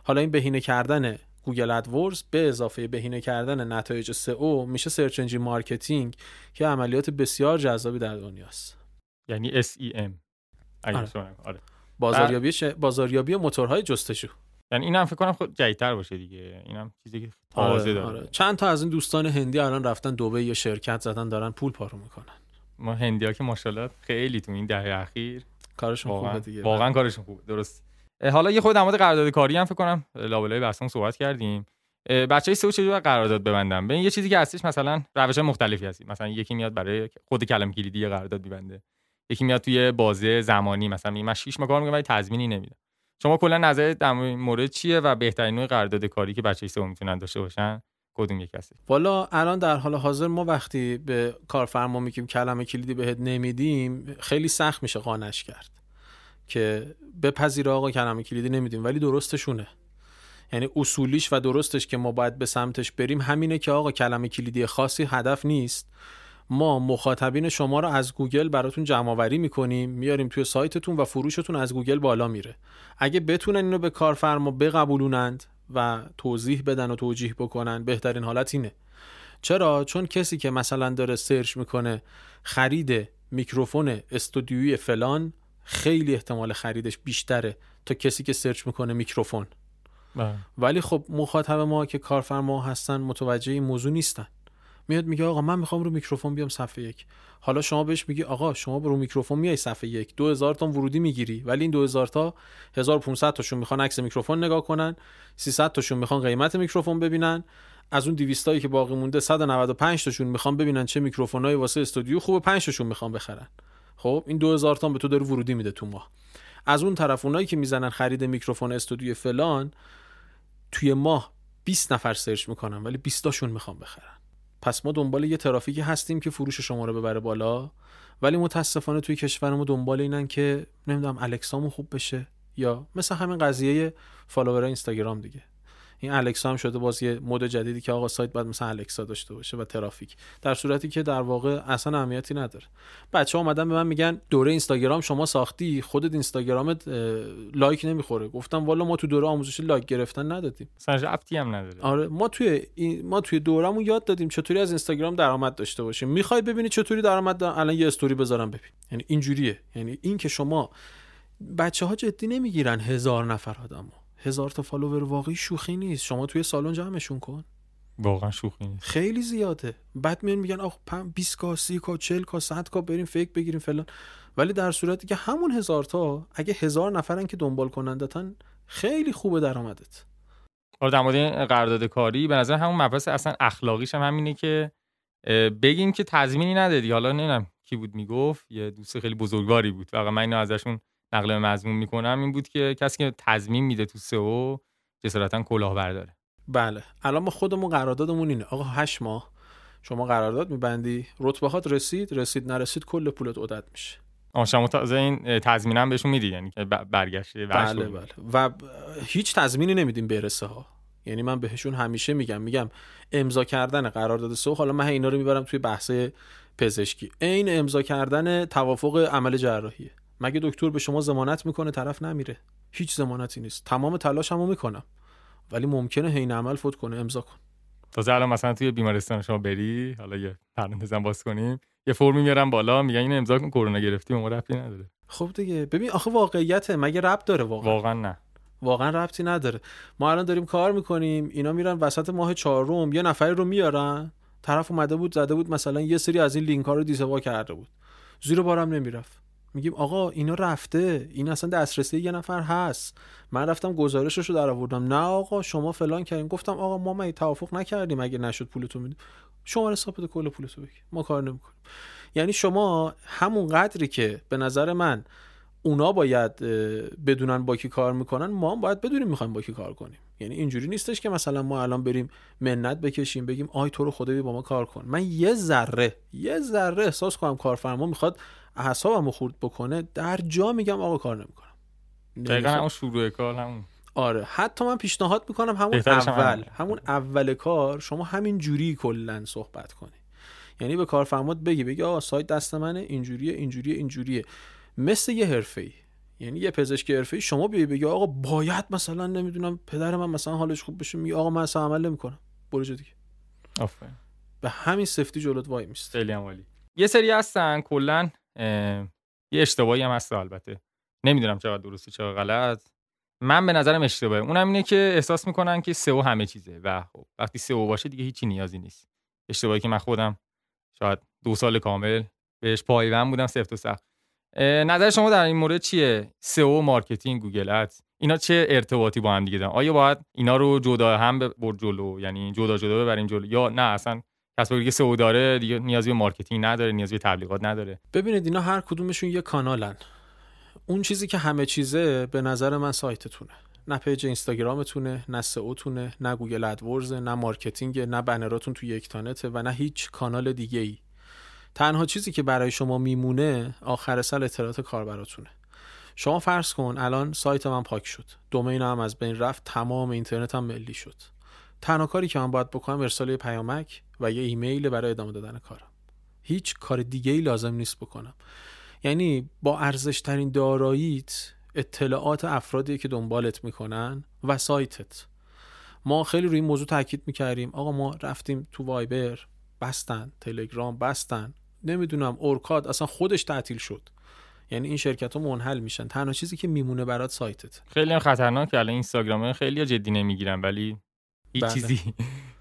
حالا این بهینه کردن گوگل AdWords به اضافه بهینه کردن نتایج سئو میشه search engine marketing که عملیات بسیار جذابی در دنیاست یعنی SEM آره. آره. بازاریابی ش... بازاریابی موتورهای جستجو یعنی اینم فکر کنم خود جدیدتر باشه دیگه. اینم چیزی که تازه آره، داره. آره. چند تا از این دوستان هندی الان رفتن دبی یا شرکت زدن دارن پول پارو می‌کنن. ما هندیا که ماشاءالله خیلی تو این دهه اخیر کارشون واقعا خوبه دیگه واقعا کارشون خوبه. درست. حالا یه خود در قرارداد کاری هم فکر کنم لابلای بحثمون صحبت کردیم. بچهای سئو چجوری قرارداد ببندن ببین یه چیزی که هستش مثلا روش مختلفی هست مثلا یکی میاد برای خود کلمه کلیدی قرارداد میبنده. یکی میاد توی بازه زمانی مثلا من 6 ماه کار ولی تضمینی نمیدم. شما کلا نظر در مورد چیه و بهترین نوع قرارداد کاری که بچه سئو می‌تونن داشته باشن؟ کدوم یک هست والا الان در حال حاضر ما وقتی به کارفرما میگیم کلمه کلیدی بهت نمیدیم خیلی سخت میشه قانش کرد. که بپذیره آقا کلمه کلیدی نمیدیم ولی درستشونه. یعنی اصولیش و درستش که ما باید به سمتش بریم همینه که آقا کلمه کلیدی خاصی هدف نیست. ما مخاطبین شما رو از گوگل براتون جمع آوری می‌کنیم میاریم توی سایتتون و فروشتون از گوگل بالا میره. اگه بتونن اینو به کارفرما بقبولونند و توضیح بدن و توجیه بکنن بهترین حالت اینه. چرا؟ چون کسی که مثلا داره search می‌کنه خرید میکروفون استودیویی فلان خیلی احتمال خریدش بیشتره تا کسی که search می‌کنه میکروفون. بله. ولی خب مخاطب ما که کارفرما هستن متوجه این موضوع نیستن. میاد میگه آقا من می‌خوام رو میکروفون بیام صفحه یک. حالا شما بهش میگی آقا شما رو میکروفون میای صفحه یک. 2000 تا ورودی می‌گیری. ولی این 2000 تا 1500 تاشون می‌خوان عکس میکروفون نگاه کنن. 300 تاشون می‌خوان قیمت میکروفون ببینن. از اون 200 تایی که باقی مونده 195 تاشون می‌خوان ببینن چه میکروفونایی واسه استودیو خوبه 5 تاشون می‌خوان بخرن. خب این 2000 تا به تو داره ورودی میده تو ماه. از اون طرف اونایی که می‌زنن خرید میکروفون استودیو فلان توی ماه 20 نفر سرچ می‌کنن ولی 20 تاشون می‌خوان بخرن. پس ما دنبال یه ترافیکی هستیم که فروش شما رو ببره بالا. ولی متاسفانه توی کشور ما دنبال اینن که نمی‌دونم الکسامو خوب بشه یا مثل همین قضیه follower اینستاگرام دیگه. این الکسا هم شده باز یه مد جدیدی که آقا سایت باید مثلا الکسا داشته باشه و ترافیک. در صورتی که در واقع اصلا اهمیتی نداره. بچه ها اومدن به من میگن دوره اینستاگرام شما ساختی خودت اینستاگرامت like نمی‌خوره. گفتم والا ما تو دوره آموزشی like گرفتن ندادیم. مثلا ربطی هم نداره. آره ما توی ما توی دورمون یاد دادیم چطوری از اینستاگرام درآمد داشته باشیم. می‌خوای ببینی چطوری درآمد الان یه استوری بذارم ببین. یعنی اینجوریه. یعنی این که شما بچه ها جدی نمی‌گیرن هزار نفر آدمو. هزار تا فالوور واقعی شوخی نیست. شما توی سالن جمعشون کن. واقعا شوخی نیست. خیلی زیاده. بعد میان میگن آخ 20 کا 30 کا 40 کا 100 کا بریم فیک بگیریم فلان. ولی در صورتی که همون هزار تا اگه هزار نفرن که دنبال کنندتن خیلی خوبه درآمدت. آره در مورد قرارداد کاری به نظر همون مبحث اصلا اخلاقیش هم همینه که بگیم که تضمینی ندادی. حالا نمی‌دونم کی بود می‌گفت یه دوست خیلی بزرگواری بود. واقعا من اینو ازشون نقل مضمون می‌کنم این بود که کسی که تضمین میده تو سئو جسارتا کلاه برداره بله. الان ما خودمون قراردادمون اینه. آقا 8 ماه شما قرارداد میبندی رتبه هات رسید رسید نرسید کل پولت عدد میشه. آ شما تازه این تضمینم بهشون میدی یعنی برگشته بله بله. و هیچ تضمینی نمیدیم برسه ها یعنی من بهشون همیشه میگم میگم امضا کردن قرارداد سو حالا من اینا رو می‌برم توی بحث پزشکی. عین امضا کردن توافق عمل جراحیه. مگه دکتر به شما ضمانت می‌کنه طرف نمیره؟ هیچ ضمانتی نیست. تمام تلاشمو می‌کنم. ولی ممکنه حین عمل فوت کنه. امضا کن. تازه الان مثلا توی بیمارستان شما بری حالا یه پرانتزم باز کنیم. یه فرمی میارن بالا میگن اینو امضا کن کرونا گرفتی ما ربطی نداره. خب دیگه. ببین آخه واقعیت مگه ربط داره واقعا؟ واقعا نه. واقعا ربطی نداره. ما الان داریم کار می‌کنیم. اینا میرن وسط ماه چهارم. یه نفری رو میارن. طرف اومده بود زده بود مثلا یه سری از این لینک ها رو دیزوا کرده بود. زیر بارم نمی‌رفت. میگیم آقا اینا رفته این اصلا دسترسی یه نفر هست. من رفتم گزارشش رو در آوردم نه آقا شما فلان کردین. گفتم آقا ما ما توافق نکردیم اگه نشد پولتون میدیم شما حساب بده کل پولتو بگی ما کار نمی‌کنیم. یعنی شما همون قدری که به نظر من اونا باید بدونن با کی کار می‌کنن ما هم باید بدونیم می‌خوایم با کی کار کنیم. یعنی اینجوری نیستش که مثلا ما الان بریم منت بکشیم بگیم آی تو رو خدا با ما کار کن. من یه ذره یه ذره احساس کنم کارفرما می‌خواد اعصابمو خورد بکنه در جا میگم آقا کار نمی‌کنم. دقیقا همون شروع کار همون. آره حتی من پیشنهاد می‌کنم همون اول همون اول کار شما همین جوری کلا صحبت کنی. یعنی به کارفرمات بگی بگی آقا سایت دست منه اینجوریه اینجوریه اینجوریه. مثل یه حرفه‌ای. یعنی یه پزشک حرفه‌ای شما بیای بگی آقا باید مثلا نمی‌دونم پدر من مثلا حالش خوب بشه میگه آقا من اصلا عمل نمی‌کنم. برو جا دیگه. آفرین. به همین سفتی جلوت وای میست خیلی عالی. یه سری هستن کلا یه اشتباهی هم هست البته. نمی‌دونم چقدر درسته چقدر غلط. من به نظرم اشتباهه. اونم اینه که احساس می‌کنن که سئو همه چیزه. و خب وقتی سئو باشه دیگه هیچی نیازی نیست. اشتباهی که من خودم شاید دو سال کامل بهش پایبند بودم سفت و سخت. نظر شما در این مورد چیه؟ سئو marketing گوگل Ads اینا چه ارتباطی با هم دیگه دارن؟ آیا باید اینا رو جدا هم بر جلو؟ یعنی جدا جدا ببریم جلو؟ یا نه اصلا کسب دیگه سئو داره دیگه نیازی به marketing نداره نیازی به تبلیغات نداره. ببینید اینا هر کدومشون یه کانالن. اون چیزی که همه چیزه به نظر من سایتتونه. نه پیج اینستاگرامتونه نه سئوتونه نه گوگل AdWords نه marketing نه بنراتون تو یکتانته و نه هیچ کانال دیگه ای تنها چیزی که برای شما میمونه آخر سال اطلاعات کاربراتونه. شما فرض کن الان سایت من پاک شد. domain هم از بین رفت تمام اینترنت هم ملی شد. تنها کاری که من باید بکنم ارسال پیامک و یه ایمیل برای ادامه دادن کارم. هیچ کار دیگه ای لازم نیست بکنم. یعنی با ارزش ترین داراییت اطلاعات افرادی که دنبالت می‌کنن و سایتت. ما خیلی روی این موضوع تاکید می‌کردیم. آقا ما رفتیم تو وایبر بستن تلگرام بستن. نمی‌دونم اورکاد اصلا خودش تعطیل شد. یعنی این شرکت ها منحل میشن. تنها چیزی که میمونه برات سایتت. خیلی خطرناک الان اینستاگرام خیلی جدی نمی‌گیرن ولی هیچ بله. چیزی.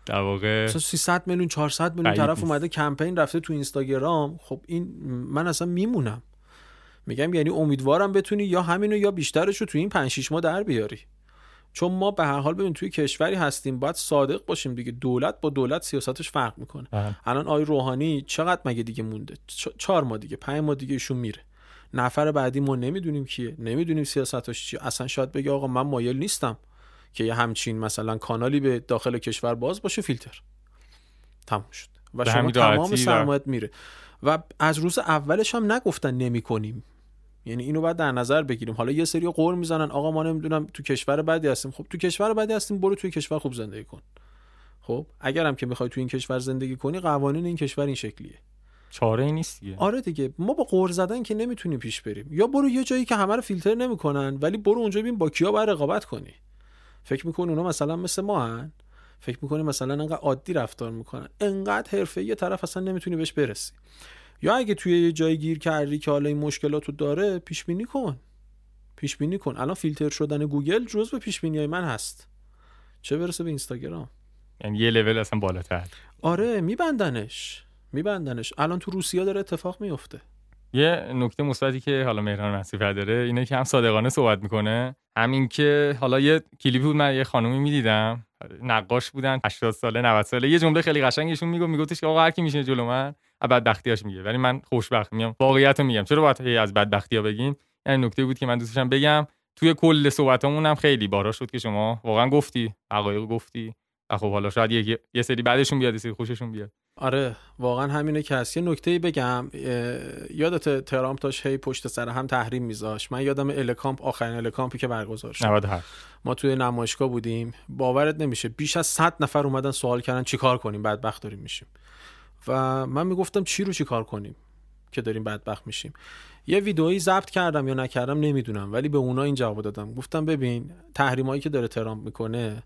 در واقع 300 میلیون 400 میلیون طرف اومده کمپین رفته تو اینستاگرام. خب این من اصلا میمونم. میگم یعنی امیدوارم بتونی یا همینو یا بیشترش رو تو این 5 6 ماه در بیاری. چون ما به هر حال ببین توی کشوری هستیم باید صادق باشیم دیگه. دولت با دولت سیاستش فرق می‌کنه. بله. الان آی روحانی چقدر مگه دیگه مونده؟ چهار ماه دیگه پنج ماه دیگه ایشون میره. نفر بعدی ما نمی‌دونیم کیه نمی‌دونیم سیاستش چیه. اصلا شاید بگه آقا من مایل نیستم. که یه همچین مثلا کانالی به داخل کشور باز باشه فیلتر. تموم شد. و شما تمام سرمایت میره. و از روز اولش هم نگفتن نمی کنیم. یعنی اینو باید در نظر بگیریم. حالا یه سری قور می‌زنن. آقا ما نمی‌دونم تو کشور بدی هستیم. خب تو کشور بدی هستیم برو توی کشور خوب زندگی کن. خب اگرم که می‌خوای تو این کشور زندگی کنی قوانین این کشور این شکلیه. چاره ای نیست دیگه. آره دیگه. ما با قور زدن که نمی‌تونیم پیش بریم. یا برو یه جایی که همه رو فیلتر نمی‌کنن ولی برو اونجا ببین با کیا باید رقابت کنی. فکر می‌کنی اونا مثلا مثل ما هن فکر می‌کنی مثلا انقدر عادی رفتار می‌کنن؟ انقدر حرفه یه طرف اصلا نمی‌تونی بهش برسی. یا اگه توی یه جایی گیر کردی که حالا این مشکلاتو داره پیش بینی کن. پیش بینی کن. الان فیلتر شدن گوگل جزء پیش بینی من هست. چه برسه به اینستاگرام؟ یعنی یه لول اصلا بالاتر. آره میبندنش. میبندنش. الان تو روسیه داره اتفاق میفته یه نکته مثبتی که حالا مهران نصیفر داره اینه که هم صادقانه صحبت می‌کنه همین که حالا یه کلیپی بود من یه خانومی می‌دیدم نقاش بودن 80 ساله 90 ساله یه جمله خیلی قشنگشون می‌گفت میگفتش که آقا هر کی میشه جلو من بدبختیاش میگه. ولی من خوشبخت میام واقعیت میگم. چرا باید از بدبختیا بگیم؟ این نکته بود که من دوستشم بگم توی کل صحبتمون هم خیلی بارا شد که شما واقعا گفتی حقایق گفتی خب حالا شاید یه, یه سری بعدشون بیاد یه خوششون بیاد. آره واقعا همینه که هست. یه نکته بگم یادت ترامپ داشت هی پشت سر هم تحریم میذاش من یادم الکامپ آخرین الکامپی که برگزار شد. ما توی نمایشگاه بودیم. باورت نمیشه بیش از 100 نفر اومدن سوال کردن چیکار کنیم بدبخت داریم میشیم. و من می‌گفتم چی رو چیکار کنیم که داریم بدبخت میشیم. یه ویدئویی ضبط کردم یا نکردم نمی‌دونم ولی به اونا این جواب دادم. گفتم ببین تحریمایی که داره ترامپ می‌کنه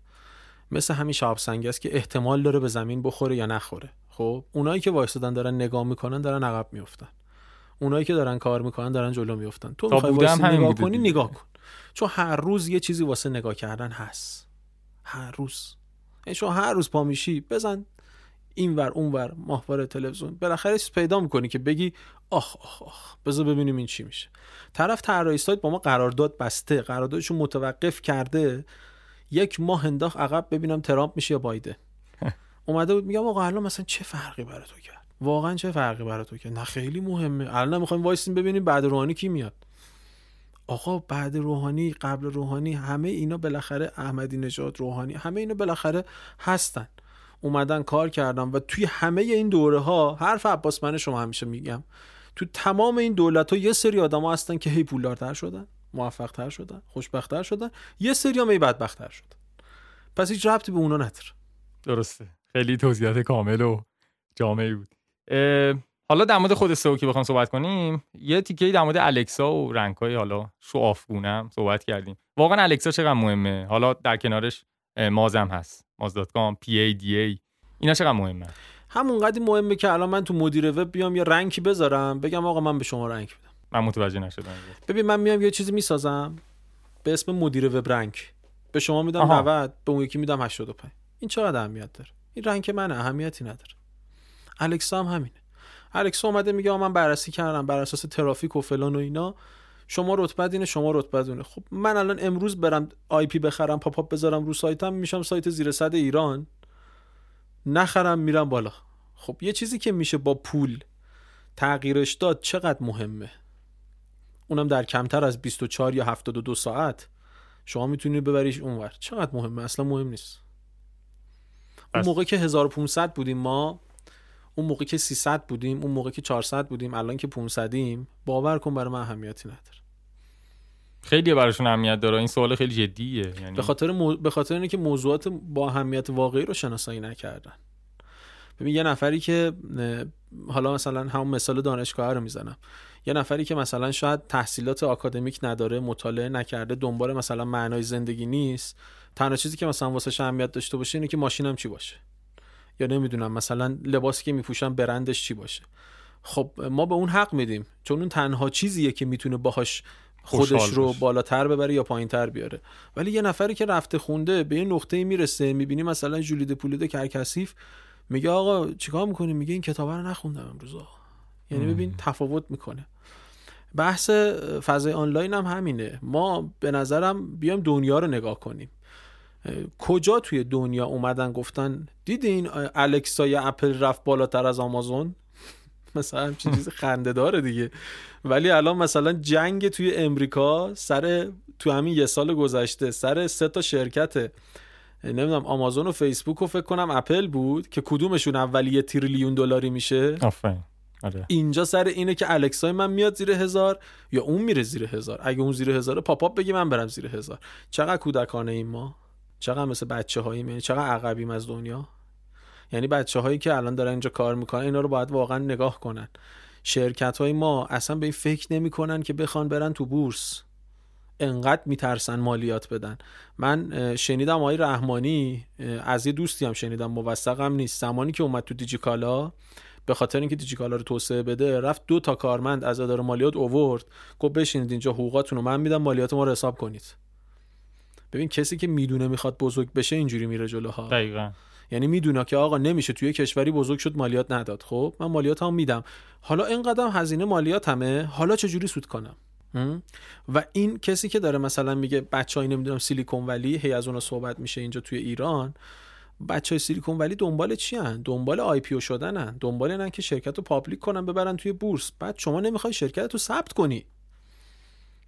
مثل همین شاب است که احتمال داره به زمین بخوره یا نخوره. خب اونایی که وایسادن دارن نگاه می‌کنن دارن عقب میفتن اونایی که دارن کار می‌کنن دارن جلو میفتن تو می‌خوای واسه نگاه کنی نگاه کن. چون هر روز یه چیزی واسه نگاه کردن هست. هر روز. یعنی چون هر روز پا میشی بزن اینور اونور ماهواره تلویزیون. بالاخره پیدا می‌کنی که بگی آخ آخ آخ. بذار ببینیم این چی میشه. طرف طراحی سایت با ما قرارداد بسته. قراردادشون متوقف کرده. یک ماه انداخت عقب ببینم ترامپ میشه یا بایده اومده بود میگم آقا الان مثلا چه فرقی برای تو کرد؟ واقعا چه فرقی برای تو کرد؟ نه خیلی مهمه. الان می‌خوایم وایسیم ببینیم بعد روحانی کی میاد. آقا بعد روحانی قبل روحانی همه اینا بالاخره احمدی نژاد روحانی همه اینا بالاخره هستن. اومدن کار کردن و توی همه این دوره ها حرف عباس من شما همیشه میگم تو تمام این دولت ها یه سری آدم ها هستن که هی پولدارتر شدن موفقتر شدن خوشبختتر شدن یه سری هم بدبختتر شدن. پس هیچ ربطی به اونا نداره درسته. خیلی توضیحات کامل و جامعی بود. حالا در مورد خود سئو که بخوام صحبت کنیم یه تیکه در مورد الکسا و رنگ‌های حالا شو آفگونم صحبت کردیم. واقعا الکسا چقدر مهمه؟ حالا در کنارش مازم هست. ماز.com پی ای دی ای اینا چقدر مهمه؟ همون قدی مهمه که الان من تو مدیر وب بیام یه رنگی بذارم بگم آقا من به شما رنگ بدم من متوجه نشدم. ببین من میام یه چیزی می‌سازم به اسم مدیر وب rank. به شما میدم 90 به اون یکی میدم 85 این چقدر اهمیت داره؟ این rank من اهمیتی نداره. الکسا هم همینه. الکسا اومده میگه من بررسی کردم بر اساس ترافیک و فلان و اینا. شما رتبه‌ت اینه شما رتبه‌ت اونه خب من الان امروز برم IP بخرم pop-up بذارم رو سایتم میشم سایت زیر صد ایران. نخرم میرم بالا. خب یه چیزی که میشه با پول تغییرش داد چقدر مهمه؟ اونم در کمتر از 24 یا 72 ساعت. شما می‌تونی ببریش اونور. چقدر مهمه؟ اصلا مهم نیست. اون موقع که 1500 بودیم ما اون موقع که 300 بودیم اون موقع که 400 بودیم الان که 500 باور کن برای من اهمیتی نداره. خیلی براشون اهمیت داره. این سوال خیلی جدیه یعنی به خاطر مو... به خاطر اینکه موضوعات با اهمیت واقعی رو شناسایی نکردن. ببین یه نفری که حالا مثلا همون مثال دانشگاه رو می‌زنم. یه نفری که مثلا شاید تحصیلات آکادمیک نداره مطالعه نکرده دنبال مثلا معنای زندگی نیست تنها چیزی که مثلا واسه اهمیت داشته باشه اینه که ماشینم چی باشه. یا نمی‌دونم مثلا لباسی که میپوشم برندش چی باشه. خب ما به اون حق میدیم. چون اون تنها چیزیه که می‌تونه باهاش خودش رو بالاتر ببره یا پایینتر بیاره. ولی یه نفری که رفته خونده به یه نقطه می‌رسه می‌بینی مثلا جولید پولید کرکسیف میگه آقا چیکار می‌کنی؟ میگه این کتاب رو نخوندم امروز یعنی ببین تفاوت می‌کنه. بحث فضای آنلاین هم همینه. ما به نظرم بیام دنیا رو نگاه کنیم. کجا توی دنیا اومدن گفتن دیدین الکسا یا اپل رفت بالاتر از آمازون؟ مثلا همچین چیز خنده داره دیگه. ولی الان مثلا جنگ توی امریکا سر تو همین یه سال گذشته سر سه تا شرکت نمی‌دونم آمازون و فیسبوک و فکر کنم اپل بود که کدومشون اولی یه تریلیون دلاری میشه. آفرین. آره. اینجا سر اینه که الکسای من میاد زیر هزار یا اون میره زیر هزار. اگه اون زیر هزار پاپاپ بگی من برم زیر هزار. چقدر کودکانه این ما؟ چقدر مثل بچه هایی یعنی چقدر عقبیم از دنیا؟ یعنی بچه هایی که الان دارن اینجا کار می‌کنن اینا رو باید واقعا نگاه کنن. شرکت های ما اصلا به این فکر نمی‌کنن که بخوان برن تو بورس. انقدر میترسن مالیات بدن. من شنیدم آقای رحمانی از یه دوستی هم شنیدم موثقم نیست. زمانی که اومد تو دیجیکالا به خاطر اینکه دیجیکالا رو توسعه بده رفت دو تا کارمند از اداره مالیات اوورد. گفت بشینید اینجا حقوقاتون رو من میدم مالیات ما رو حساب کنید. ببین کسی که می‌دونه می‌خواد بزرگ بشه اینجوری میره جلوها. دقیقا. یعنی می‌دونه که آقا نمیشه توی کشوری بزرگ شد مالیات نداد. خب من مالیات هم میدم. حالا اینقدر هزینه مالیات همه حالا چجوری سود کنم؟ و این کسی که داره مثلا میگه بچه نمی‌دونم سیلیکون ولی هی از اونها صحبت میشه اینجا توی ایران بچه های سیلیکون ولی دنبال چی هن؟ دنبال IPO شدنن. دنبال اینن که شرکت رو public کنن ببرن توی بورس. بعد شما نمی‌خوای شرکت رو ثبت کنی.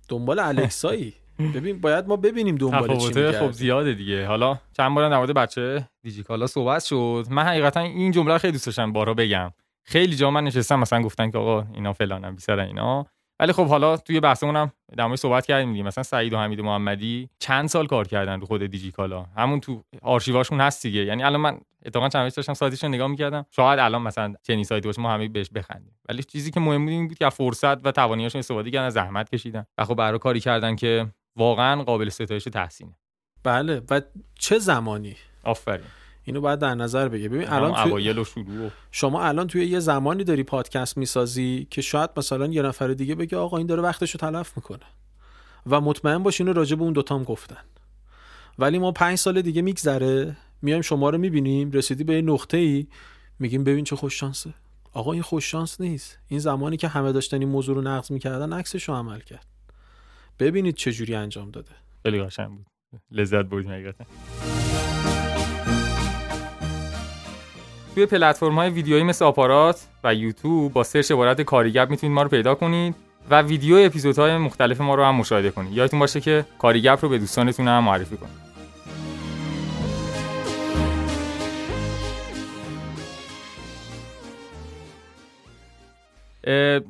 دنبال الکسایی. ببین باید ما ببینیم دنبال چی خب زیاده دیگه. حالا چند بار در مورد بچه دیجیکالا صحبت شد. من حقیقتا این جمله خیلی دوست داشتم بارا بگم. خیلی جا من نشستم مثلا گفتن که آقا اینا فلانم بیسار اینا. ولی خب حالا توی بحثمون هم در مورد صحبت کردیم دیگه. مثلا سعید و حمید محمدی چند سال کار کردن رو خود دیجیکالا. همون تو آرشیواشون هست دیگه. یعنی الان من اتفاقا چند وقت داشتم سایتش رو نگاه می‌کردم. شاید الان مثلا چنین سایتی باشه ما همه بهش بخندیم. ولی چیزی که مهم بود این بود که فرصت و تواناییشون استفاده کردن زحمت کشیدن. و خب برای کاری کردن که واقعا قابل ستایش تحسینه. بله. و چه زمانی؟ آفرین. اینو باید در نظر بگیر ببین الان توی... شروع شما الان توی یه زمانی داری پادکست می‌سازی که شاید مثلا یه نفر دیگه بگه آقا این داره وقتشو تلف می‌کنه. و مطمئن باش اینو راجع به اون دوتام گفتن. ولی ما پنج سال دیگه میگذره میایم شما رو می‌بینیم رسیدی به یه نقطه ای میگیم ببین چه خوش شانسه. آقا این خوش شانس نیست. این زمانی که همه داشتن این موضوع رو نقض می‌کردن عکسش رو عمل کرد. ببینید چه جوری انجام داده. خیلی قشنگ بود. لذت بردیم حقیقتا. توی پلتفرم های ویدیویی مثل آپارات و یوتیوب با سرچ عبارت کاریگر می‌تونید ما رو پیدا کنید و ویدیو اپیزودهای مختلف ما رو هم مشاهده کنید. یادتون باشه که کاریگپ رو به دوستانتون هم معرفی کنید.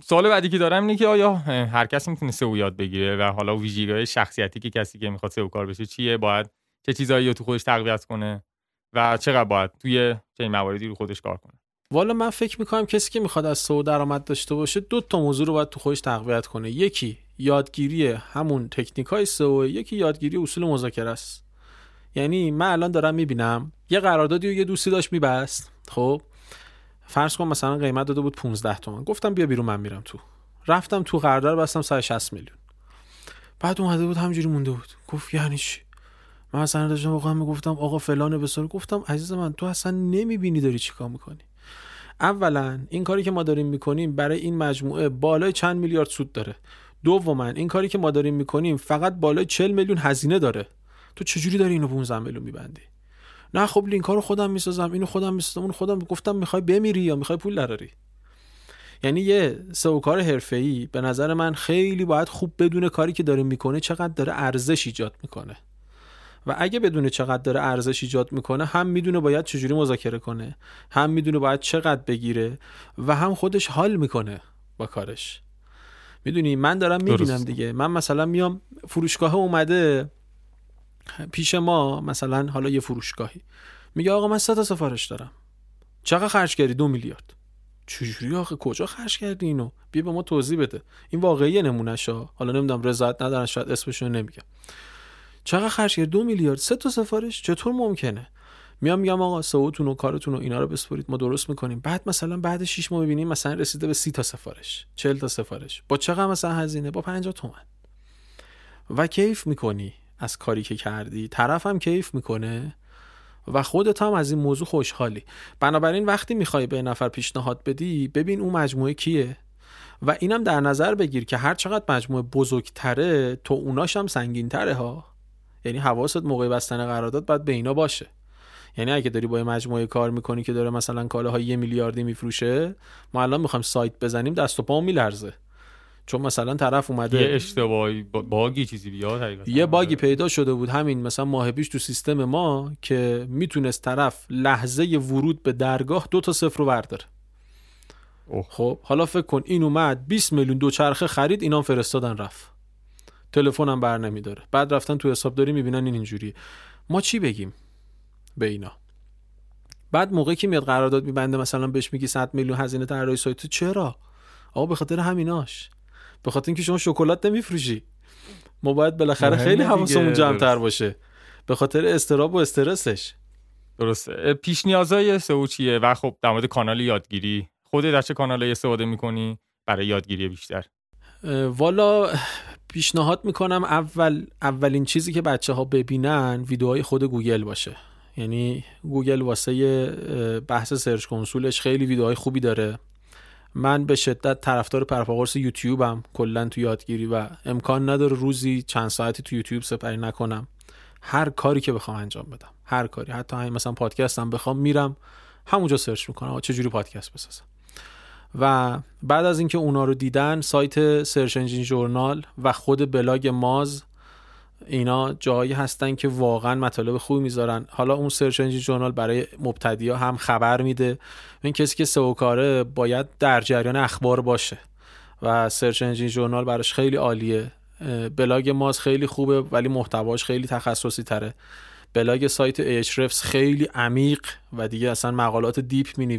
سوال بعدی که دارم اینه که آیا هر کسی می‌تونه سئو یاد بگیره و حالا ویژگی‌های شخصیتی که کسی که می‌خواد سئو کار بشه چیه؟ باید چه چیزایی رو تو خودش تقویت کنه و چقدر باید توی چه مواردی رو خودش کار کنه؟ والا من فکر می‌کنم کسی که می‌خواد از سو درآمد داشته باشه دو تا موضوع رو باید تو خودش تقویت کنه. یکی یادگیری همون تکنیک های سو یکی یادگیری اصول مذاکره است. یعنی من الان دارم می‌بینم یه قراردادی و یه دوستی داشت میبست خب؟ فرض کن مثلا قیمت داده بود 15 تومن گفتم بیا بیرون من میرم تو. رفتم تو قرارداد بستم 160 میلیون. بعد اومده بود همینجوری مونده بود. گفت یعنی چی؟ من مثلا داشتم واقعا می‌گفتم آقا فلان بسار. گفتم عزیز من تو اصلا نمی‌بینی داری چیکار می‌کنی. اولا این کاری که ما داریم می‌کنیم برای این مجموعه بالای چند میلیارد سود داره. دوما این کاری که ما داریم می‌کنیم فقط بالای 40 میلیون هزینه داره. تو چجوری داری اینو 15 میلیون میبندی؟ نه خب لینک ها رو خودم می‌سازم اینو خودم می‌سازم اون خودم گفتم می‌خوای بمیری یا می‌خوای پول دراری؟ یعنی یه سئو کار حرفه‌ای به نظر من خیلی باید خوب بدونه کاری که داره می‌کنه چقدر داره ارزش ایجاد می‌کنه. و اگه بدونه چقدر داره ارزش ایجاد می‌کنه هم می‌دونه باید چجوری مذاکره کنه هم می‌دونه باید چقدر بگیره و هم خودش حال می‌کنه با کارش. می‌دونی؟ من دارم می‌بینم دیگه. من مثلا میام فروشگاه اومده پیش ما مثلا حالا یه فروشگاهی. میگه آقا من سه تا سفارش دارم. چقدر خرج کردی؟ دو میلیارد. چجوری آخه؟ کجا خرج کردی اینو؟ بیا به ما توضیح بده. این واقعی نمونه حالا نمی‌دونم رضایت ندارن شاید اسمشون نمیگم. چقدر خرج کرد دو میلیارد. سه تا سفارش؟ چطور ممکنه؟ میام میگم آقا سئوتون و کارتون و اینا رو بسپرید ما درست می‌کنیم. بعد مثلا بعد 6 ماه ببینیم مثلا رسیده به 30 تا سفارش 40 تا سفارش. با چقدر مثلا هزینه؟ با 50 تومن. و کیف می‌کنی؟ از کاری که کردی. طرف هم کیف می‌کنه و خودت هم از این موضوع خوشحالی. بنابراین وقتی می‌خوای به نفر پیشنهاد بدی ببین اون مجموعه کیه و اینم در نظر بگیر که هر چقدر مجموعه بزرگتره تو اوناش هم سنگینتره ها. یعنی حواست موقع بستن قرارداد باید به اینا باشه. یعنی اگه داری با یه مجموعه کار می‌کنی که داره مثلا کالاهای یه میلیاردی میفروشه ما الان می‌خوایم سایت بزنیم دست و پا میلرزه. چون مثلا طرف اومده یه اشتباهی bug ی چیزی بیاد یه bug ی پیدا شده بود همین مثلا ماه پیش تو سیستم ما که می‌تونست طرف لحظه ورود به درگاه دو تا صفر رو برداره. خب حالا فکر کن این اومد 20 میلیون دوچرخه خرید اینا فرستادن رفت. تلفنم بر نمیداره. بعد رفتن تو حسابداری می‌بینن این اینجوری ما چی بگیم به اینا؟ بعد موقعی که میاد قرارداد میبنده مثلا بهش میگی 100 میلیون هزینه طراحی سایت چرا؟ آقا به خاطر همیناش. به خاطر اینکه شما شکلات نمیفروشی. ما باید بالاخره خیلی حواسمون جمع تر باشه. به خاطر استراب و استرسش. درسته. پیش نیازای سئو چیه؟ و خب در مورد کانال یادگیری. خودت در چه کانالایی استفاده می‌کنی برای یادگیری بیشتر؟ والا پیشنهاد می‌کنم اول اولین چیزی که بچه ها ببینن ویدیوهای خود گوگل باشه. یعنی گوگل واسه بحث Search Console ش خیلی ویدیوهای خوبی داره. من به شدت طرفدار پر و پا قرص یوتیوبم. کلا تو یادگیری و امکان نداره روزی چند ساعتی تو یوتیوب سپری نکنم. هر کاری که بخوام انجام بدم. هر کاری. حتی همین مثلا پادکستم بخوام میرم همونجا search می‌کنم. چه جوری پادکست بسازم؟ و بعد از اینکه اونا رو دیدن سایت Search Engine Journal و خود blog Moz اینا جایی هستن که واقعا مطالب خوبی می‌ذارن. حالا اون Search Engine Journal برای مبتدی ها هم خبر میده. این کسی که سئو کاره باید در جریان اخبار باشه و Search Engine Journal براش خیلی عالیه. blog Moz خیلی خوبه ولی محتواش خیلی تخصصی تره. بلاگ سایت Ahrefs خیلی عمیق و دیگه اصلا مقالات deep می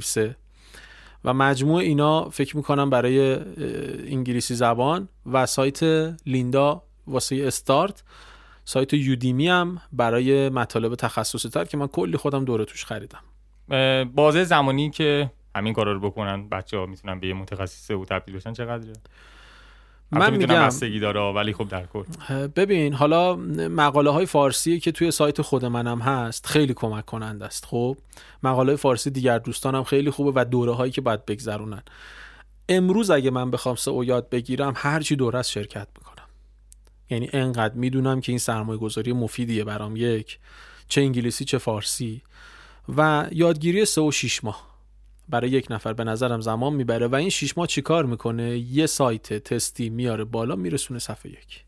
و مجموع اینا فکر می‌کنم برای انگلیسی زبان و سایت Lynda واسه استارت سایت Udemy هم برای مطالب تخصصی تر که من کلی خودم دوره توش خریدم. بازه زمانی که همین کارا رو بکنن بچه ها می‌تونن به یه متخصص سئو تبدیل بشن چقدره؟ من میگم بستگی داره ولی خب در کل. ببین حالا مقاله های فارسی که توی سایت خود منم هست خیلی کمک کننده است. خب مقاله فارسی دیگر دوستانم خیلی خوبه و دوره هایی که باید بگذرونن. امروز اگه من بخوام سئو یاد بگیرم هرچی دوره از شرکت می‌کنم. یعنی انقدر می‌دونم که این سرمایه گذاری مفیدیه برام. یک چه انگلیسی چه فارسی. و یادگیری سه و شیش ماه. برای یک نفر به نظرم زمان می‌بره. و این شیش ماه چیکار می‌کنه؟ یه سایت تستی میاره بالا میرسونه صفحه یک.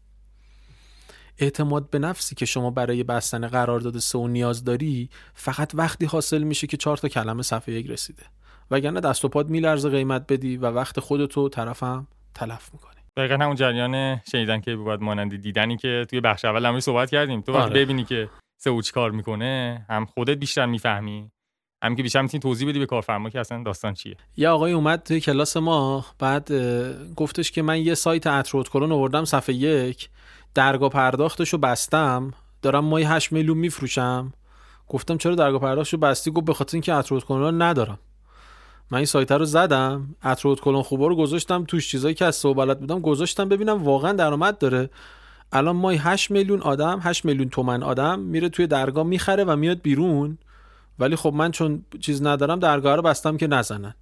اعتماد به نفسی که شما برای بستن قرارداد سو نیاز داری فقط وقتی حاصل میشه که چهار تا کلمه صفحه یک رسیده. وگرنه دست و پاد میلرزه قیمت بدی و وقت خودتو طرفم تلف می‌کنی. دقیقا همون جریان شنیدن که باید مانندی دیدنی که توی بخش اول هم صحبت کردیم. تو آره. ببینی که سئو کار می‌کنه هم خودت بیشتر می‌فهمی هم که بیشتر می‌تونی توضیح بدی به کارفرما که اصلا داستان چیه. یه آقای اومد توی کلاس ما بعد گفتش که من یه سایت اترود کلون آوردم صفحه یک درگاه پرداختش رو بستم دارم مای 8 میلیون میفروشم. گفتم چرا درگاه پرداختش رو بستی؟ گفت به خاطر اینکه اترود کلون ندارم. من این سایت رو زدم اترود کلون خوبا رو گذاشتم توش چیزایی که از صوبالت بودم گذاشتم ببینم واقعا درآمد داره. الان مای 8 میلیون آدم 8 میلیون تومن آدم میره توی درگاه می‌خره و میاد بیرون. ولی خب من چون چیز ندارم درگاه رو بستم که نزنن.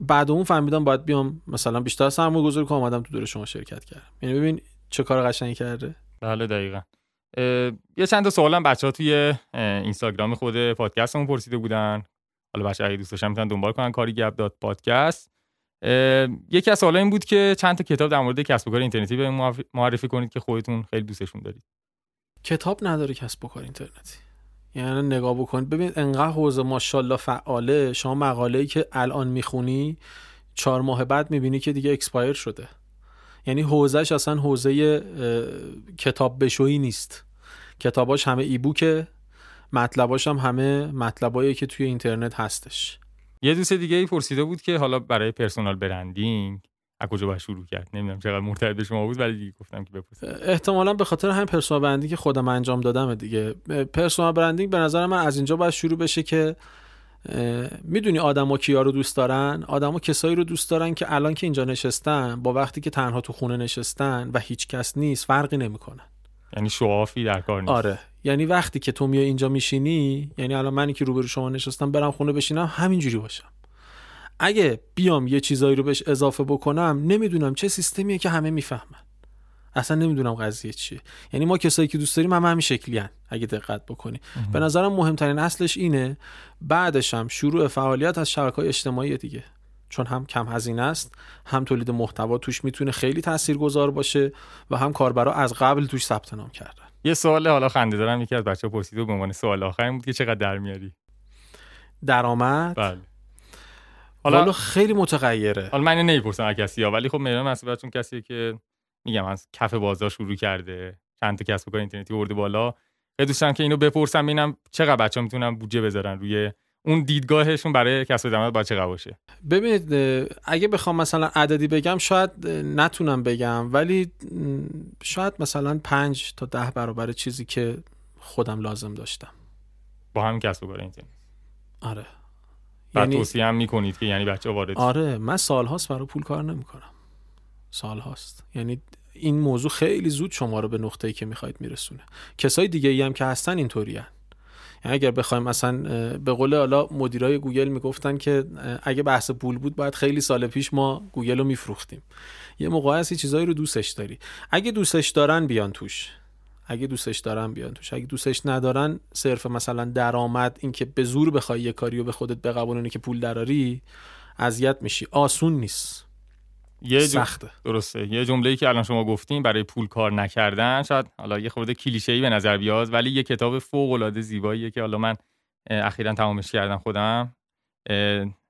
بعد اون فهمیدم باید بیام مثلا بیشتر سرمایه گذاری کنم آمدم تو دور شما شرکت کردم. یعنی ببین چه کار قشنگی کرده. بله دقیقا. یه چند تا سوالم بچه ها توی اینستاگرام خود پادکستمون پرسیده بودن. حالا بچه اگه دوست داشتن می‌تونن دنبال کنن کاری گپ داد پادکست. یکی از سوالا این بود که چند تا کتاب در مورد کسب و کار اینترنتی به معرفی کنید که خودتون خیلی دوستشون دارید. کتاب نداره کسب و کار اینترنتی. یعنی نگاه بکنید. ببینید انقدر حوزه ماشاءالله فعاله. شما مقاله ای که الان می‌خونی چهار ماه بعد می‌بینی که دیگه expire شده. یعنی حوزهش اصلا حوزه کتاب بشویی نیست. کتاباش همه ebook ه. مطلباش هم همه مطلبایی که توی اینترنت هستش. یه دوست دیگه ای پرسیده بود که حالا برای personal branding از کجا باید شروع کرد؟ نمی‌دونم چقدر مرتبط به شما بود ولی دیگه گفتم که بپرسم احتمالا به خاطر همین personal branding که خودم انجام دادم دیگه. personal branding به نظر من از اینجا باید شروع بشه که می‌دونی آدما کیا رو دوست دارن؟ آدما کسایی رو دوست دارن که الان که اینجا نشستن با وقتی که تنها تو خونه نشستن و هیچ کس نیست فرقی نمی‌کنن. یعنی شوافی در کار نیست. آره. یعنی وقتی که تو میای اینجا میشینی یعنی الان منی که روبرو شما نشستم برم خونه بشینم همینجوری باشم. اگه بیام یه چیزایی رو بهش اضافه بکنم نمی‌دونم چه سیستمیه که همه می‌فهمن. اصلا نمی‌دونم قضیه چیه. یعنی ما کسایی که دوست داریم هم همین شکلی هن. اگه دقت بکنی. به نظرم مهمترین اصلش اینه بعدش هم شروع فعالیت از شبکه های اجتماعی دیگه. چون هم کم هزینه است هم تولید محتوا توش می‌تونه خیلی تاثیرگذار باشه و هم کاربرا از قبل توش ثبت نام کردن. یه سوال حالا خنده دارم یکی از بچه‌ها پرسید به عنوان سوال آخر بود که چقدر درمیاری درآمد؟ بله. حالا خیلی متغیره. حالا من نمی‌پرسم از کسی ها ولی خب مهران مسئولیت چون کسیه که میگم از کف بازار شروع کرده چند تا کسب و کار اینترنتی برده بالا. خیلی که اینو بپرسم ببینم چقدر بچه‌ها می‌تونن بودجه بذارن روی اون دیدگاهشون برای کسب درآمد باید چقدر باشه؟ ببینید اگه بخوام مثلا عددی بگم شاید نتونم بگم ولی شاید مثلا پنج تا ده برابر چیزی که خودم لازم داشتم. با هم کسب و کار اینترنت آره. یعنی... توصیه هم می‌کنید که یعنی بچه وارد آره من سالهاست برای پول کار نمی‌کنم. سال هاست. یعنی این موضوع خیلی زود شما رو به نقطه‌ای که می‌خواید میرسونه. کسای دیگه ای هم که هستن اینطوری یعنی اگر بخوایم مثلا به قول حالا مدیرای گوگل می‌گفتن که اگه بحث پول بود باید خیلی سال پیش ما گوگل رو میفروختیم. یه موقع هستی چیزایی رو دوستش داری. اگه دوستش دارن بیان توش. اگه دوستش دارن بیان توش. اگه دوستش ندارن صرف مثلا درآمد اینکه به زور بخوای یه کاری رو به خودت بقبولونی که پول دراری اذیت میشی. آسون نیست. یه سخته. درسته. یه جمله که الان شما گفتیم برای پول کار نکردن شاید حالا یه خورده کلیشه‌ای به نظر بیاد ولی یه کتاب فوق العاده زیباییه که حالا من اخیرا تمامش کردم خودم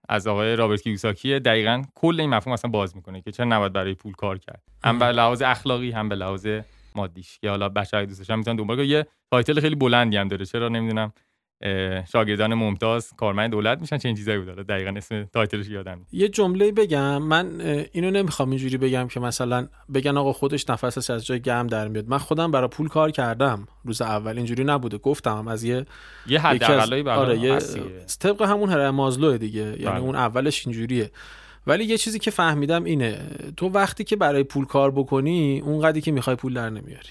از آقای رابرت کیوساکی. دقیقا کل این مفهوم اصلا باز می‌کنه که چرا نباید برای پول کار کرد. هم به لحاظ اخلاقی هم به لحاظ مادیش. که حالا بچه‌ها دوستش هم می‌تونن دنبال یه title خیلی بلندی هم داره. چرا؟ نمی‌دونم. شاگردان ممتاز کارمند دولت میشن چه این چیزایی بود. دقیقا اسم تایتلش یادم یه جمله بگم. من اینو نمی‌خوام اینجوری بگم که مثلا بگن آقا خودش نفسش از جای گرم در میاد. من خودم برای پول کار کردم. روز اول اینجوری نبوده. گفتم از یه یه حد آره یه طبق همون هرم مازلو دیگه. یعنی بله. اون اولش اینجوریه. ولی یه چیزی که فهمیدم اینه. تو وقتی که برای پول کار بکنی اونقدری که می‌خوای پول در نمیاری.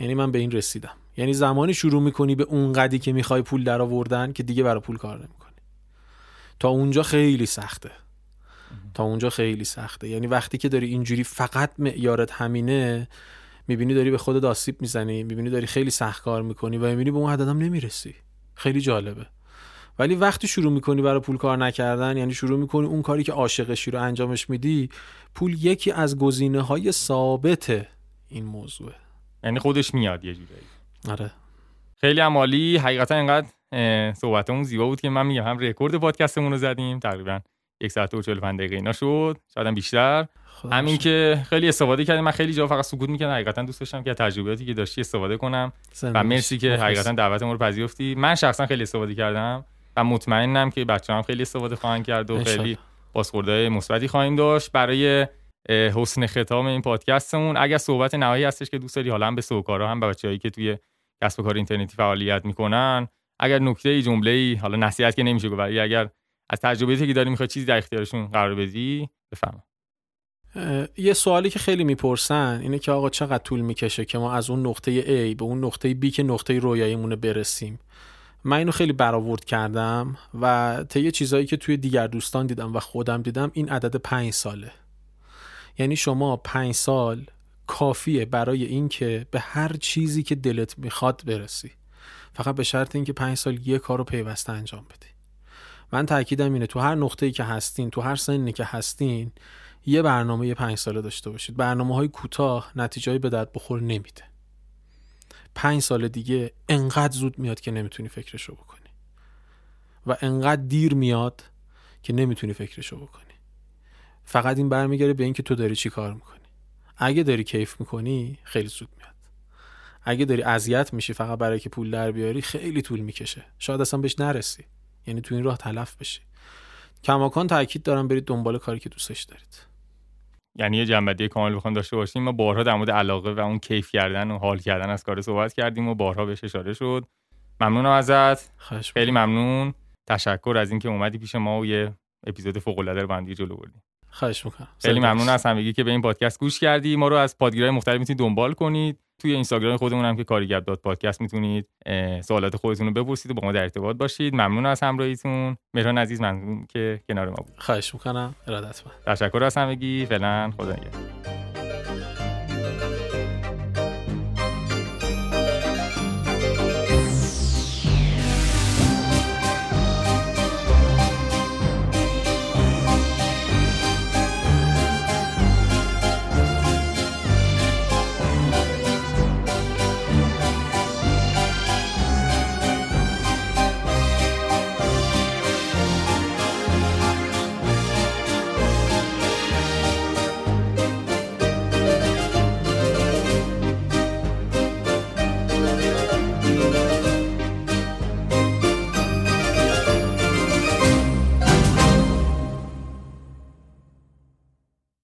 یعنی من به این رسیدم. یعنی زمانی شروع می‌کنی به اون قدی که می‌خوای پول در آوردن که دیگه برای پول کار نمی‌کنی. تا اونجا خیلی سخته. تا اونجا خیلی سخته. یعنی وقتی که داری اینجوری فقط معیارت همینه می‌بینی داری به خودت آسیب می‌زنی می‌بینی داری خیلی سخت کار می‌کنی و می‌بینی به اون عددم نمی‌رسی. خیلی جالبه. ولی وقتی شروع می‌کنی برای پول کار نکردن یعنی شروع می‌کنی اون کاری که عاشقشی رو انجامش میدی پول یکی از گزینه های ثابت این موضوعه. یعنی خودش میاد یه جوری. آره. خیلی عمالی حقیقتا اینقدر صحبتمون زیبا بود که من میگم هم رکورد پادکستمون رو زدیم تقریبا یک ساعت و 45 دقیقه اینا شد. شاید بیشتر. همین که خیلی استفاده کردیم. من خیلی جا فقط سکوت می‌کردم. حقیقتا دوست داشتم که تجربیاتی که داشتی استفاده کنم. و مرسی که حقیقتا دعوتمون رو پذیرفتی. من شخصا خیلی استفاده کردم و مطمئنم که بچه هم خیلی استفاده خواهند کرد و خیلی بازخورده مثبتی خواهیم داشت. برای حسن ختام این پادکستمون. اگر صحبت نهایی هستش که دوست داری حالا هم به سوکارا هم به بچه‌ای که توی کسب و کار اینترنتی فعالیت می‌کنن اگر نکته ای جمله ای حالا نصیحت که نمیشه گفت اگر از تجربیاتی که داری می‌خواد چیزی در اختیارشون قرار بدی بفهم یه سوالی که خیلی می‌پرسن اینه که آقا چقدر طول می‌کشه که ما از اون نقطه A به اون نقطه B که نقطه رویاییمونه برسیم؟ من اینو خیلی برآورد کردم و طی چیزایی که توی دیگر دوستان دیدم و خودم دیدم این عدد پنج ساله. یعنی شما پنج سال کافیه برای اینکه به هر چیزی که دلت می‌خواد برسی. فقط به شرط اینکه پنج سال یه کار رو پیوسته انجام بدی. من تاکیدم اینه تو هر نقطه‌ای که هستین تو هر سنی که هستین یه برنامه یه پنج ساله داشته باشید. برنامه های کوتاه نتیجه به درد بخور نمیده. پنج سال دیگه انقدر زود میاد که نمی‌تونی فکرشو بکنی. و انقدر دیر میاد که نمی‌تونی فکرشو بکنی. فقط این برمیگرده به اینکه تو داری چی کار می‌کنی. اگه داری کیف می‌کنی خیلی زود میاد. اگه داری اذیت میشی فقط برای که پول در بیاری خیلی طول می‌کشه. شاید اصلا بهش نرسی. یعنی تو این راه تلف بشی. کماکان تاکید دارم برید دنبال کاری که دوستش دارید. یعنی یه جنبندی کامل بخوام داشته باشیم. ما بارها در مورد علاقه و اون کیف کردن و حال کردن از کار صحبت کردیم و بارها بهش اشاره شد. ممنونم ازت. خیلی ممنون. تشکر از اینکه اومدی پیش ما و یه اپیزود فوق العاده رو جلو بردیم. خواهش می‌کنم. خیلی ممنون از همگی که به این پادکست گوش کردی. ما رو از پادگیرهای مختلف می‌تونید دنبال کنید. توی اینستاگرام خودمون هم که کاریگر دات پادکست می‌تونید سوالات خودتون رو بپرسید و با ما در ارتباط باشید. ممنون از همراهیتون. مهران عزیز ممنون که کنار ما بود. خواهش می‌کنم. ارادتمند. تشکر از همگی. فعلا خدا نگهدار.